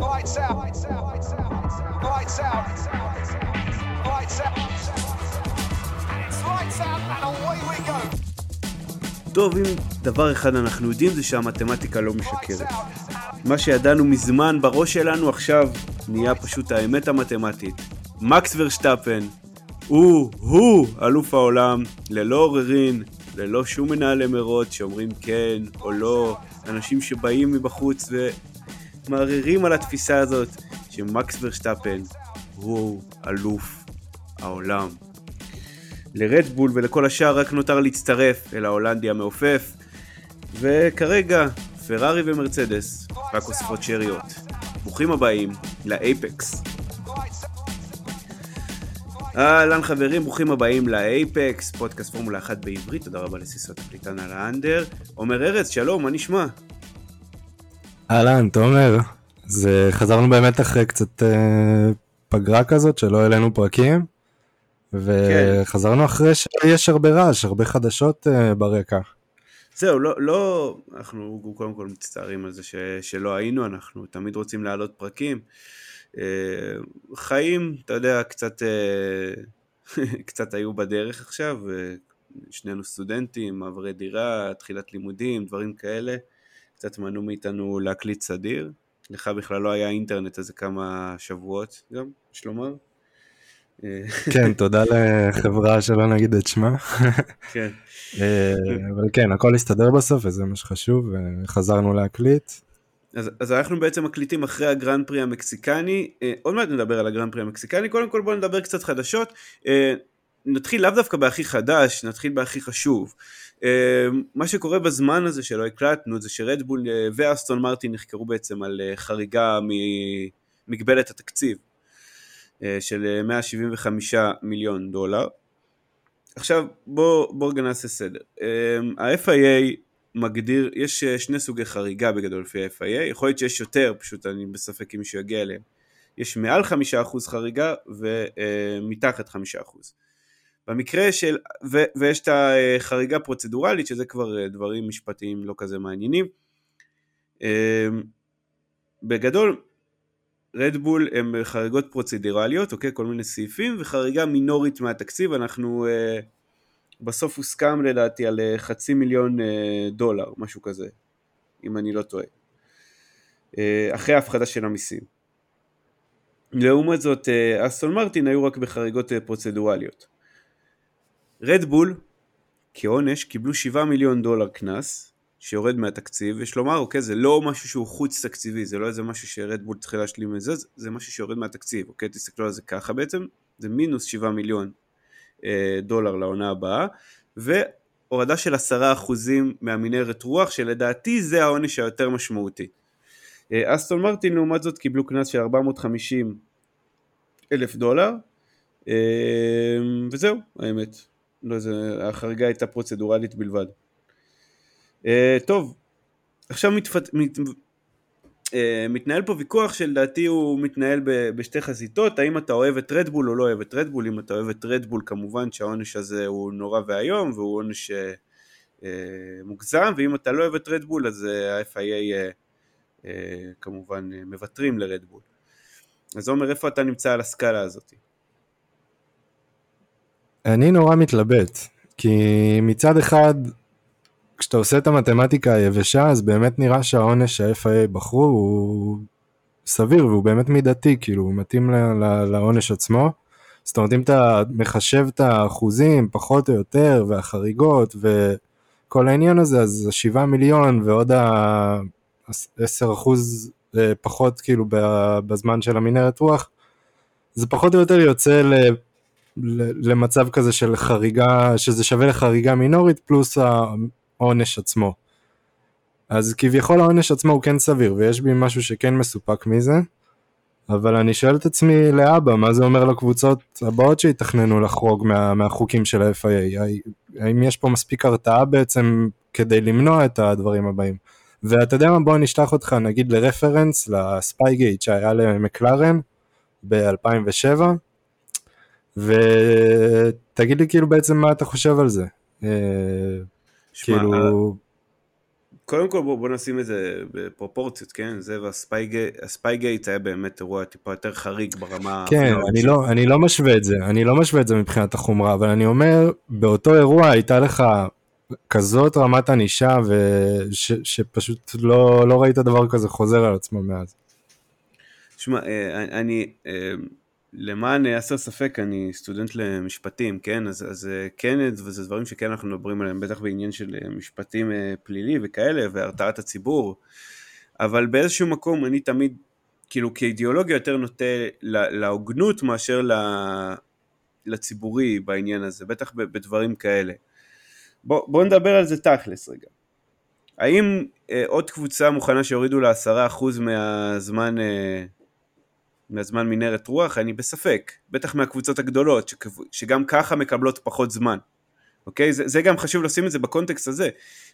Lights out. Lights out. Lights out. Lights out. Lights out. It's lights out and away we go. טוב, אם דבר אחד אנחנו יודעים זה שהמתמטיקה לא משקרת. מה שידענו מזמן בראש שלנו עכשיו נהיה פשוט האמת המתמטית. מקס ורשטפן הוא, הוא אלוף העולם, ללא עוררין, ללא שום מנהלי מרוץ שאומרים כן או לא, אנשים שבאים מבחוץ ומערערים על התפיסה הזאת שמקס ורשטפן הוא אלוף העולם. לרדבול ולכל השאר רק נותר להצטרף אל ההולנדי המעופף וכרגע פרארי ומרצדס רק אוספות שאריות. ברוכים הבאים לאייפקס. אהלן חברים, ברוכים הבאים לאייפקס, פודקאסט פורמולה 1 בעברית, תודה רבה לסיסות הקליטן על האנדר. עומר ארז, שלום, מה נשמע? אהלן, תומר. אז אה, חזרנו באמת אחרי קצת אה, פגרה כזאת שלא העלינו פרקים, וחזרנו אחרי שיש הרבה רעש, הרבה חדשות אה, ברקע. זהו, לא, לא, אנחנו קודם כל מצטערים על זה ש, שלא היינו, אנחנו תמיד רוצים להעלות פרקים. אה, חיים, אתה יודע, קצת, אה, קצת היו בדרך עכשיו, אה, שנינו סטודנטים, מעברי דירה, תחילת לימודים, דברים כאלה, קצת מנעו מאיתנו להקליט סדיר. לך בכלל לא היה אינטרנט איזה כמה שבועות גם, יש לומר. כן, תודה לחברה שלא נגיד את שמה. כן. אה, אבל כן, הכל הסתדר בסוף וזה מה שחשוב, וחזרנו להקליט. אז, אז אנחנו בעצם מקליטים אחרי הגרנד פרי המקסיקני, אה, עוד מעט נדבר על הגרנד פרי המקסיקני, קודם כל בואו נדבר קצת חדשות, אה, נתחיל לאו דווקא בהכי חדש, נתחיל בהכי חשוב. אה, מה שקורה בזמן הזה שלא הקלטנו זה שרדבול אה, ואסטון מרטין נחקרו בעצם על אה, חריגה ממגבלת התקציב אה, של אה, 175 מיליון דולר. עכשיו בואו בוא נעשה סדר. אה, ה-FIA מגדיר, יש שני סוגי חריגה בגדול לפי ה-FIA, יכול להיות שיש יותר, פשוט אני בספק אם מישהו יגיע אליהם. יש מעל 5% חריגה ומתחת 5%. במקרה של, ו, ויש את החריגה פרוצדורלית, שזה כבר אה, דברים משפטיים לא כזה מעניינים. אה, בגדול, רדבול הם חריגות פרוצדורליות, אוקיי? כל מיני סעיפים, וחריגה מינורית מהתקציב, אנחנו... אה, בסוף הוסכם לדעתי על אה, חצי מיליון אה, דולר, משהו כזה, אם אני לא טועה. אה, אחרי ההפחדה של המיסים. לעומת זאת, אסטון מרטין היו רק בחריגות פרוצדורליות. רדבול, כעונש, קיבלו 7 מיליון דולר קנס, שיורד מהתקציב, יש לומר, אוקיי, זה לא משהו שהוא חוץ תקציבי, זה לא איזה משהו שרדבול צריך להשלים את זה, זה משהו שיורד מהתקציב, אוקיי, תסתכלו על זה ככה בעצם, זה מינוס 7 מיליון אה, דולר לעונה הבאה, והורדה של 10% מהמנהרת רוח, שלדעתי זה העונש היותר משמעותי. אה, אסטון מרטין לעומת זאת קיבלו קנס של 450 אלף דולר, אה, וזהו, האמת. לא, זה, החריגה הייתה פרוצדורלית בלבד. אה, טוב, עכשיו מתפת... מת... אה, מתנהל פה ויכוח שלדעתי הוא מתנהל ב- בשתי חזיתות, האם אתה אוהב את רדבול או לא אוהב את רדבול, אם אתה אוהב את רדבול כמובן שהעונש הזה הוא נורא ואיום והוא עונש אה, מוגזם, ואם אתה לא אוהב את רדבול אז אה, ה-FIA אה, כמובן אה, מוותרים לרדבול. אז עומר איפה אתה נמצא על הסקאלה הזאת? אני נורא מתלבט, כי מצד אחד, כשאתה עושה את המתמטיקה היבשה, אז באמת נראה שהעונש שה-FIA בחרו הוא סביר והוא באמת מידתי, כאילו הוא מתאים לעונש עצמו. זאת אומרת, אם אתה מחשב את האחוזים, פחות או יותר, והחריגות וכל העניין הזה, אז ה-7 מיליון ועוד ה-10 אחוז אה, פחות כאילו בזמן של המנהרת רוח, זה פחות או יותר יוצא ל... למצב כזה של חריגה, שזה שווה לחריגה מינורית פלוס העונש עצמו. אז כביכול העונש עצמו הוא כן סביר, ויש בי משהו שכן מסופק מזה, אבל אני שואל את עצמי לאבא, מה זה אומר לקבוצות הבאות שיתכננו לחרוג מה, מהחוקים של ה-FIA? האם יש פה מספיק הרתעה בעצם כדי למנוע את הדברים הבאים? ואתה יודע מה, בוא נשלח אותך נגיד לרפרנס לספייגייט שהיה למקלרן ב-2007, ותגיד לי כאילו בעצם מה אתה חושב על זה. אה, שמע, כאילו, קודם כל בוא, בוא נשים את זה בפרופורציות, כן? זה והספייגייט היה באמת אירוע טיפה יותר חריג ברמה... כן, אני לא, אני לא משווה את זה, אני לא משווה את זה מבחינת החומרה, אבל אני אומר, באותו אירוע הייתה לך כזאת רמת ענישה, שפשוט לא, לא ראית דבר כזה חוזר על עצמו מאז. שמע, אה, אני, אה, למען הסר ספק, אני סטודנט למשפטים, כן? אז, אז אה, כן, וזה דברים שכן אנחנו מדברים עליהם, בטח בעניין של משפטים פלילי וכאלה, והרתעת הציבור, אבל באיזשהו מקום אני תמיד, כאילו כאידיאולוגיה יותר נוטה להוגנות מאשר לציבורי בעניין הזה, בטח בדברים כאלה. בוא, בוא נדבר על זה תכלס רגע. האם אה, עוד קבוצה מוכנה שיורידו לה עשרה אחוז מהזמן, אה, מהזמן מנהרת רוח? אני בספק. בטח מהקבוצות הגדולות, שגם ככה מקבלות פחות זמן. אוקיי? זה, זה גם חשוב לשים את זה בקונטקסט הזה.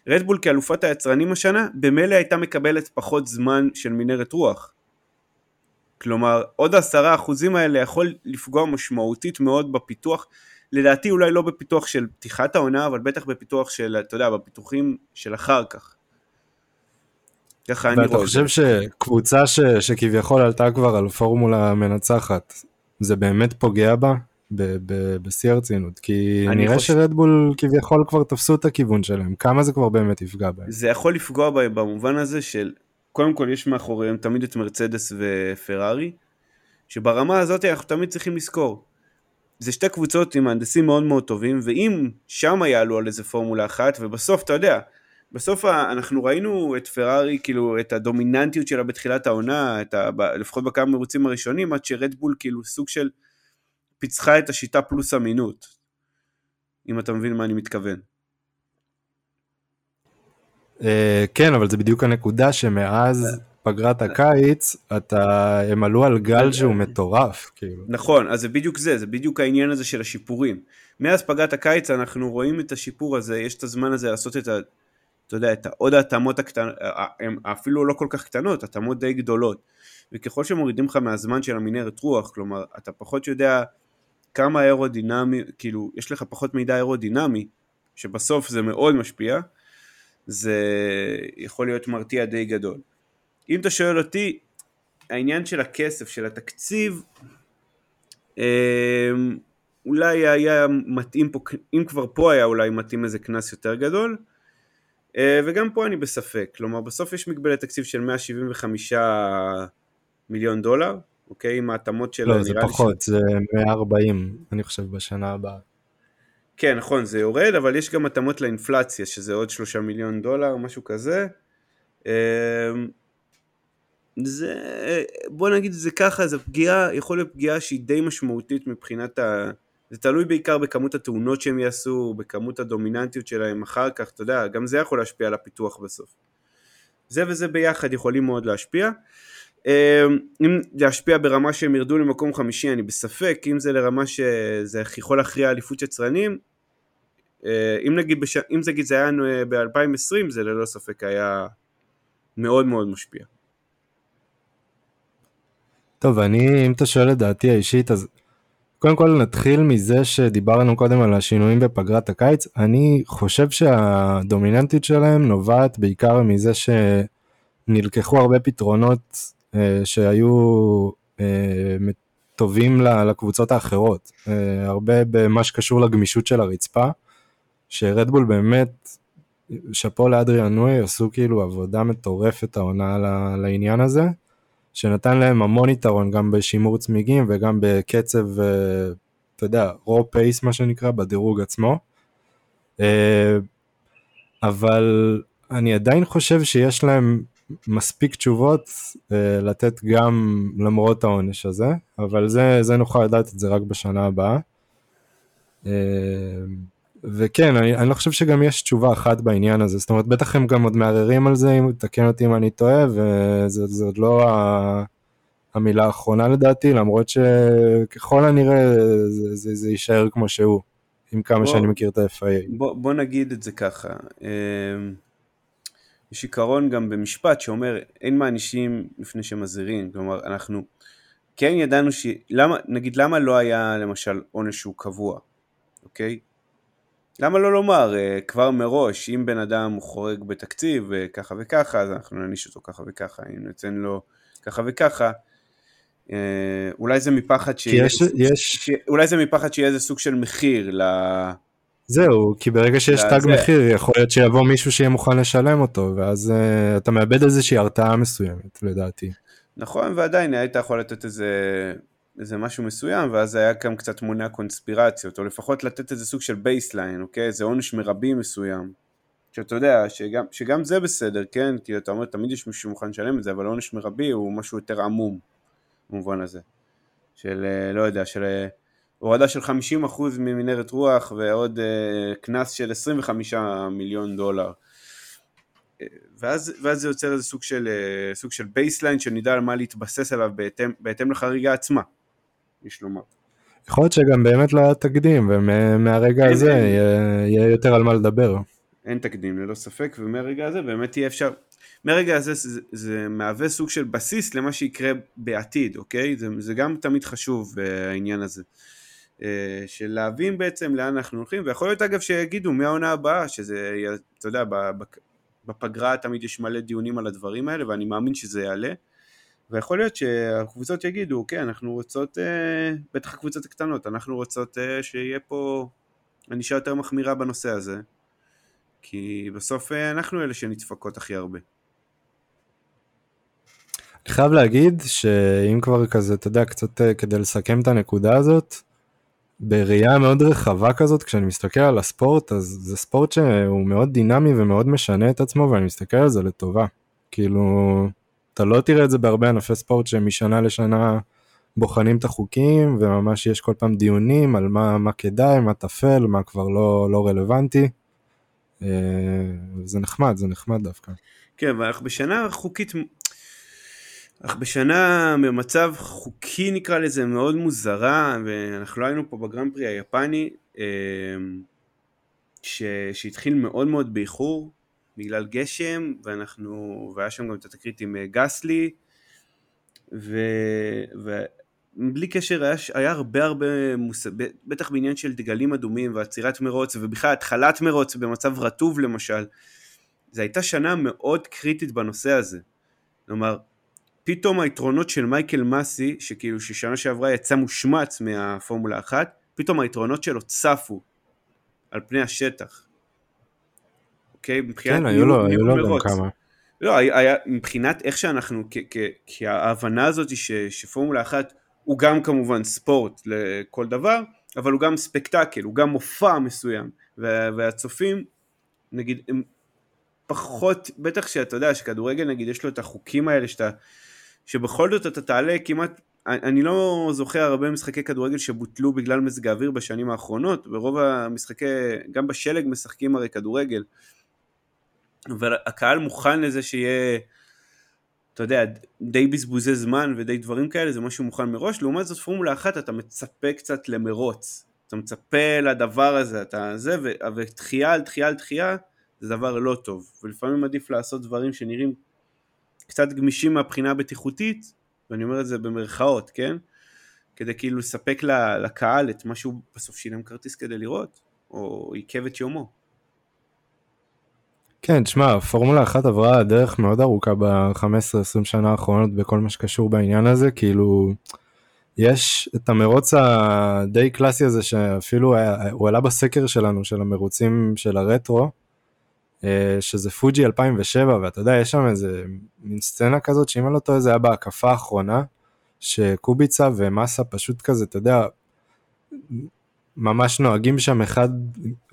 רדבול כאלופת היצרנים השנה, במילא הייתה מקבלת פחות זמן של מנהרת רוח. כלומר, עוד עשרה אחוזים האלה יכול לפגוע משמעותית מאוד בפיתוח לדעתי אולי לא בפיתוח של פתיחת העונה, אבל בטח בפיתוח של, אתה יודע, בפיתוחים של אחר כך. ככה אני רואה. ואתה חושב שקבוצה ש, שכביכול עלתה כבר על פורמולה מנצחת, זה באמת פוגע בה? בשיא הרצינות, כי נראה חושב... שרדבול כביכול כבר תפסו את הכיוון שלהם, כמה זה כבר באמת יפגע בהם? זה יכול לפגוע בהם במובן הזה של, קודם כל יש מאחוריהם תמיד את מרצדס ופרארי, שברמה הזאת אנחנו תמיד צריכים לזכור, זה שתי קבוצות עם מהנדסים מאוד מאוד טובים, ואם שם יעלו על איזה פורמולה אחת, ובסוף, אתה יודע, בסוף אנחנו ראינו את פרארי, כאילו, את הדומיננטיות שלה בתחילת העונה, ה, לפחות בכמה מרוצים הראשונים, עד שרדבול כאילו סוג של פיצחה את השיטה פלוס אמינות, אם אתה מבין מה אני מתכוון. אה, כן, אבל זה בדיוק הנקודה שמאז פגרת הקיץ, אתה, הם עלו על גל שהוא מטורף, כאילו. נכון, אז זה בדיוק זה, זה בדיוק העניין הזה של השיפורים. מאז פגרת הקיץ אנחנו רואים את השיפור הזה, יש את הזמן הזה לעשות את ה... אתה יודע, את עוד ההתאמות הקטנות, אפילו לא כל כך קטנות, התאמות די גדולות. וככל שמורידים לך מהזמן של המנהרת רוח, כלומר, אתה פחות יודע כמה אירודינמי, כאילו, יש לך פחות מידע אירודינמי, שבסוף זה מאוד משפיע, זה יכול להיות מרתיע די גדול. אם אתה שואל אותי, העניין של הכסף, של התקציב, אמ, אולי היה מתאים פה, אם כבר פה היה אולי מתאים איזה קנס יותר גדול, וגם פה אני בספק, כלומר בסוף יש מגבלת תקציב של 175 מיליון דולר, אוקיי, עם ההתאמות של... לא, זה פחות, ש... זה 140 אני חושב בשנה הבאה. כן, נכון, זה יורד, אבל יש גם התאמות לאינפלציה, שזה עוד 3 מיליון דולר, משהו כזה. אמ, זה, בוא נגיד את זה ככה, זו פגיעה, יכול להיות פגיעה שהיא די משמעותית מבחינת ה... זה תלוי בעיקר בכמות התאונות שהם יעשו, בכמות הדומיננטיות שלהם אחר כך, אתה יודע, גם זה יכול להשפיע על הפיתוח בסוף. זה וזה ביחד יכולים מאוד להשפיע. אמ, אם להשפיע ברמה שהם ירדו למקום חמישי, אני בספק, אם זה לרמה שזה יכול להכריע אליפות יצרנים, אה, אם נגיד, בש... אם זה, זה היה ב-2020, זה ללא ספק היה מאוד מאוד משפיע. טוב, אני, אם אתה שואל את דעתי האישית, אז קודם כל נתחיל מזה שדיברנו קודם על השינויים בפגרת הקיץ. אני חושב שהדומיננטיות שלהם נובעת בעיקר מזה שנלקחו הרבה פתרונות אה, שהיו אה, טובים לקבוצות האחרות. אה, הרבה במה שקשור לגמישות של הרצפה, שרדבול באמת, שאפו לאדריאן נוי, עשו כאילו עבודה מטורפת העונה לעניין הזה. שנתן להם המון יתרון גם בשימור צמיגים וגם בקצב, אה, אתה יודע, רו פייס מה שנקרא, בדירוג עצמו. אה, אבל אני עדיין חושב שיש להם מספיק תשובות אה, לתת גם למרות העונש הזה, אבל זה, זה נוכל לדעת את זה רק בשנה הבאה. וכן, אני, אני לא חושב שגם יש תשובה אחת בעניין הזה, זאת אומרת, בטח הם גם עוד מערערים על זה, אם תקן אותי אם אני טועה, וזה עוד לא ה, המילה האחרונה לדעתי, למרות שככל הנראה זה, זה, זה יישאר כמו שהוא, עם כמה בוא, שאני מכיר את ה-FIA. בוא, בוא נגיד את זה ככה, אמ, יש עיקרון גם במשפט שאומר, אין מענישים לפני שמזהירים, כלומר, אנחנו כן ידענו ש... למה, נגיד, למה לא היה למשל עונש שהוא קבוע, אוקיי? למה לא לומר אה, כבר מראש, אם בן אדם חורג בתקציב אה, ככה וככה, אז אנחנו נעניש אותו ככה וככה, אם ניתן לו ככה וככה, אה, אולי זה מפחד שיהיה, יש- יש- ש... אולי זה מפחד שיהיה איזה סוג של מחיר ל... זהו, כי ברגע שיש תג זה- מחיר, יכול להיות שיבוא מישהו שיהיה מוכן לשלם אותו, ואז uh, אתה מאבד איזושהי הרתעה מסוימת, לדעתי. נכון, ועדיין היית יכול לתת איזה, איזה משהו מסוים, ואז היה גם קצת מונע קונספירציות, או לפחות לתת איזה סוג של baseline, אוקיי? איזה עונש מרבי מסוים. שאתה יודע, שגם, שגם זה בסדר, כן? כי אתה אומר, תמיד יש מישהו שמוכן לשלם את זה, אבל עונש מרבי הוא משהו יותר עמום, במובן הזה. של, אה, לא יודע, של אה, הורדה של 50% ממנהרת רוח, ועוד אה, קנס של 25 מיליון דולר. ואז, ואז זה יוצר איזה סוג של, סוג של baseline שנדע על מה להתבסס עליו בהתאם, בהתאם לחריגה עצמה, יש לומר. יכול להיות שגם באמת לא היה תקדים, ומהרגע אין- הזה אין. יהיה, יהיה יותר על מה לדבר. אין תקדים ללא ספק, ומהרגע הזה באמת יהיה אפשר, מהרגע הזה זה, זה מהווה סוג של בסיס למה שיקרה בעתיד, אוקיי? זה, זה גם תמיד חשוב אה, העניין הזה. אה, של להבין בעצם לאן אנחנו הולכים, ויכול להיות אגב שיגידו מהעונה הבאה, שזה, אתה יודע, בפגרה תמיד יש מלא דיונים על הדברים האלה, ואני מאמין שזה יעלה. ויכול להיות שהקבוצות יגידו, כן, אנחנו רוצות, אה, בטח הקבוצות הקטנות, אנחנו רוצות אה, שיהיה פה ענישה יותר מחמירה בנושא הזה, כי בסוף אה, אנחנו אלה שנדפקות הכי הרבה. אני חייב להגיד שאם כבר כזה, אתה יודע, קצת כדי לסכם את הנקודה הזאת, בראייה מאוד רחבה כזאת, כשאני מסתכל על הספורט, אז זה ספורט שהוא מאוד דינמי ומאוד משנה את עצמו, ואני מסתכל על זה לטובה. כאילו, אתה לא תראה את זה בהרבה ענפי ספורט שמשנה לשנה בוחנים את החוקים, וממש יש כל פעם דיונים על מה, מה כדאי, מה טפל, מה כבר לא, לא רלוונטי. אה, זה נחמד, זה נחמד דווקא. כן, ואנחנו בשנה חוקית, אנחנו בשנה במצב חוקי נקרא לזה מאוד מוזרה, ואנחנו לא היינו פה בגרנד פרי היפני, אה, ש... שהתחיל מאוד מאוד באיחור, בגלל גשם, ואנחנו, והיה שם גם את התקרית עם אה, גסלי, ו... ובלי קשר היה, היה הרבה הרבה, מוס... בטח בעניין של דגלים אדומים ועצירת מרוץ, ובכלל התחלת מרוץ במצב רטוב למשל, זו הייתה שנה מאוד קריטית בנושא הזה. כלומר, פתאום היתרונות של מייקל מסי, שכאילו ששנה שעברה יצא מושמץ מהפורמולה 1, פתאום היתרונות שלו צפו על פני השטח. אוקיי? מבחינת כן, היו לו, היו לו גם. כמה. לא, היה, מבחינת איך שאנחנו, כ, כ, כי ההבנה הזאת היא ש, שפורמולה אחת הוא גם כמובן ספורט לכל דבר, אבל הוא גם ספקטקל, הוא גם מופע מסוים, וה, והצופים, נגיד, הם פחות, בטח שאתה יודע, שכדורגל נגיד יש לו את החוקים האלה שאתה, שבכל זאת אתה תעלה כמעט, אני אני לא זוכר הרבה משחקי כדורגל שבוטלו בגלל מזג האוויר בשנים האחרונות, ברוב המשחקי, גם בשלג משחקים הרי כדורגל, אבל הקהל מוכן לזה שיהיה, אתה יודע, די בזבוזי זמן ודי דברים כאלה, זה משהו מוכן מראש, לעומת זאת פורמולה אחת אתה מצפה קצת למרוץ, אתה מצפה לדבר הזה, אתה זה, ו- ודחייה על דחייה על דחייה זה דבר לא טוב, ולפעמים עדיף לעשות דברים שנראים קצת גמישים מהבחינה הבטיחותית, ואני אומר את זה במרכאות, כן? כדי כאילו לספק לקהל את מה שהוא בסוף שילם כרטיס כדי לראות, או עיכב את יומו. כן, תשמע, פורמולה אחת עברה דרך מאוד ארוכה ב-15-20 שנה האחרונות בכל מה שקשור בעניין הזה, כאילו, יש את המרוץ הדי קלאסי הזה שאפילו היה, הוא עלה בסקר שלנו, של המרוצים של הרטרו, אה, שזה פוג'י 2007, ואתה יודע, יש שם איזה מין סצנה כזאת, שאם אני לא טועה זה היה בהקפה האחרונה, שקוביצה ומאסה פשוט כזה, אתה יודע, ממש נוהגים שם אחד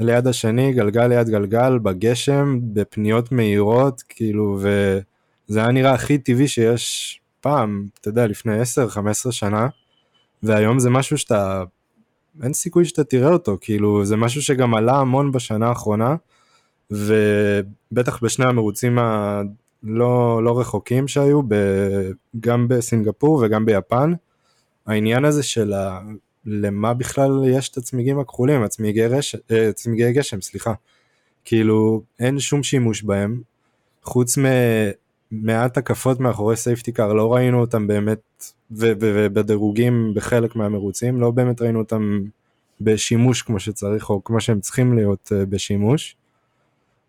ליד השני, גלגל ליד גלגל, בגשם, בפניות מהירות, כאילו, וזה היה נראה הכי טבעי שיש פעם, אתה יודע, לפני 10-15 שנה, והיום זה משהו שאתה, אין סיכוי שאתה תראה אותו, כאילו, זה משהו שגם עלה המון בשנה האחרונה, ובטח בשני המרוצים הלא לא רחוקים שהיו, ב, גם בסינגפור וגם ביפן, העניין הזה של ה... למה בכלל יש את הצמיגים הכחולים, הצמיגי, רש... אה, צמיגי גשם, סליחה. כאילו, אין שום שימוש בהם, חוץ ממעט הקפות מאחורי safety car, לא ראינו אותם באמת, ובדירוגים בחלק מהמרוצים, לא באמת ראינו אותם בשימוש כמו שצריך, או כמו שהם צריכים להיות אה, בשימוש.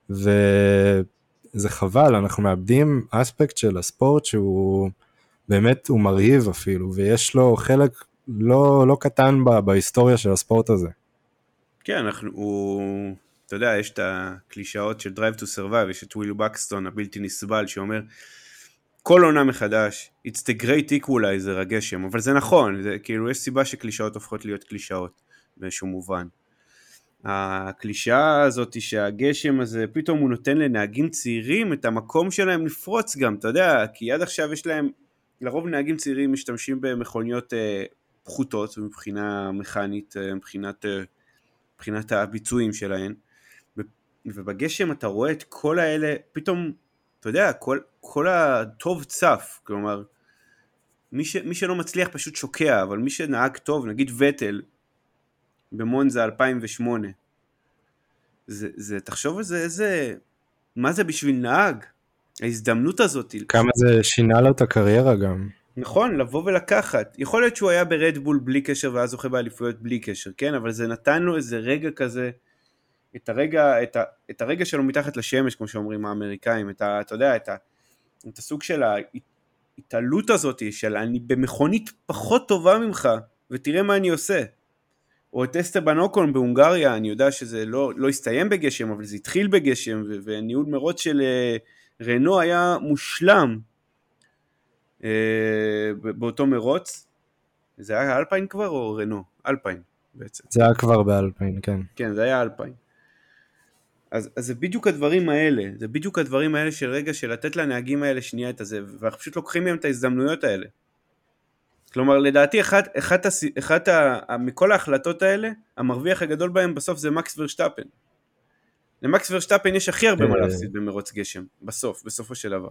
וזה חבל, אנחנו מאבדים אספקט של הספורט שהוא באמת, הוא מרהיב אפילו, ויש לו חלק לא, לא קטן בה, בהיסטוריה של הספורט הזה. כן, אנחנו, הוא, אתה יודע, יש את הקלישאות של Drive to Survive, יש את וויל בקסטון הבלתי נסבל שאומר, כל עונה מחדש, it's the great equalizer הגשם, אבל זה נכון, זה כאילו יש סיבה שקלישאות הופכות להיות קלישאות באיזשהו מובן. הקלישאה הזאת שהגשם הזה פתאום הוא נותן לנהגים צעירים את המקום שלהם לפרוץ גם, אתה יודע, כי עד עכשיו יש להם, לרוב נהגים צעירים משתמשים במכוניות אה, פחותות מבחינה מכנית, אה, מבחינת, אה, מבחינת הביצועים שלהן, ובגשם אתה רואה את כל האלה, פתאום, אתה יודע, כל, כל הטוב צף, כלומר, מי, ש, מי שלא מצליח פשוט שוקע, אבל מי שנהג טוב, נגיד וטל, במונזה 2008. זה, זה, תחשוב על זה, איזה, מה זה בשביל נהג? ההזדמנות הזאת. כמה זה שינה לו את הקריירה גם. נכון, לבוא ולקחת. יכול להיות שהוא היה ברדבול בלי קשר ואז זוכה באליפויות בלי קשר, כן? אבל זה נתן לו איזה רגע כזה, את הרגע, את, ה, את הרגע שלו מתחת לשמש, כמו שאומרים האמריקאים, את ה, אתה יודע, את, ה, את הסוג של ההתעלות הזאת, של אני במכונית פחות טובה ממך, ותראה מה אני עושה. או את אסטבן אוקון בהונגריה, אני יודע שזה לא, לא הסתיים בגשם, אבל זה התחיל בגשם, וניהול מרוץ של אה, רנו היה מושלם באותו מרוץ. זה היה אלפיין כבר או רנו? אלפיין בעצם. זה היה כבר באלפיין, כן. כן, זה היה אלפיין. אז, אז זה בדיוק הדברים האלה, זה בדיוק הדברים האלה של רגע של לתת לנהגים האלה שנייה את הזה, ואנחנו פשוט לוקחים מהם את ההזדמנויות האלה. כלומר לדעתי אחת, אחת, אחת ה, מכל ההחלטות האלה המרוויח הגדול בהם בסוף זה מקס ורשטפן. למקס ורשטפן יש הכי הרבה מה אה. להפסיד במרוץ גשם בסוף בסופו של דבר.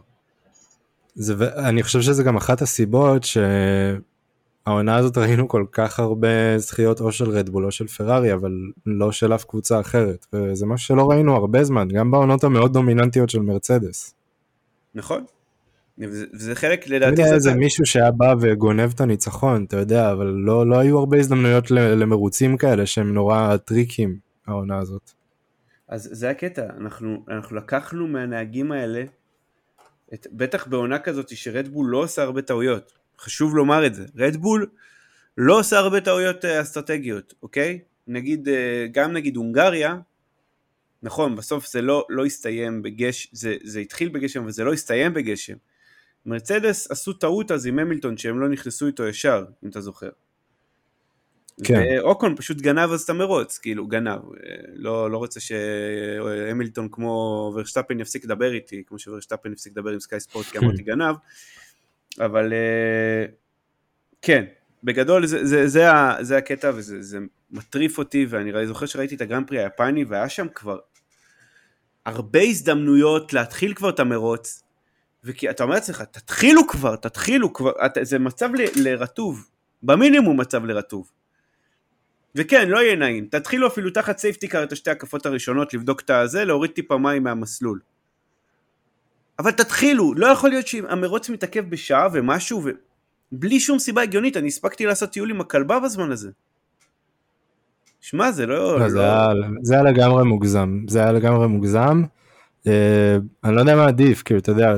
זה, אני חושב שזה גם אחת הסיבות שהעונה הזאת ראינו כל כך הרבה זכיות או של רדבול או של פרארי אבל לא של אף קבוצה אחרת וזה משהו שלא ראינו הרבה זמן גם בעונות המאוד דומיננטיות של מרצדס. נכון וזה חלק לדעתי זה איזה מישהו שהיה בא וגונב את הניצחון אתה יודע אבל לא לא היו הרבה הזדמנויות למרוצים כאלה שהם נורא טריקים העונה הזאת. אז זה הקטע אנחנו אנחנו לקחנו מהנהגים האלה את, בטח בעונה כזאת שרדבול לא עושה הרבה טעויות. חשוב לומר את זה. רדבול לא עושה הרבה טעויות אה, אסטרטגיות אוקיי? נגיד אה, גם נגיד הונגריה נכון בסוף זה לא לא הסתיים בגשם זה, זה התחיל בגשם אבל זה לא הסתיים בגשם. מרצדס עשו טעות אז עם המילטון שהם לא נכנסו איתו ישר, אם אתה זוכר. כן. ואוקון פשוט גנב אז את המרוץ, כאילו גנב, לא, לא רוצה שהמילטון כמו ורשטפן יפסיק לדבר איתי, כמו שוורשטפן יפסיק לדבר עם סקאי ספורט כי אמרתי גנב, אבל אה, כן, בגדול זה, זה, זה, זה הקטע וזה זה מטריף אותי ואני זוכר שראיתי את הגרנפרי היפני והיה שם כבר הרבה הזדמנויות להתחיל כבר את המרוץ ואתה אומר לעצמך, תתחילו כבר, תתחילו כבר, אתה, זה מצב ל, לרטוב, במינימום מצב לרטוב. וכן, לא יהיה נעים, תתחילו אפילו תחת safety car את השתי הקפות הראשונות, לבדוק את הזה, להוריד טיפה מים מהמסלול. אבל תתחילו, לא יכול להיות שהמרוץ מתעכב בשעה ומשהו, ובלי שום סיבה הגיונית, אני הספקתי לעשות טיול עם הכלבה בזמן הזה. שמע, זה לא... לא, לא... זה, היה, זה היה לגמרי מוגזם, זה היה לגמרי מוגזם. אה, אני לא יודע מה עדיף, כאילו, אתה יודע,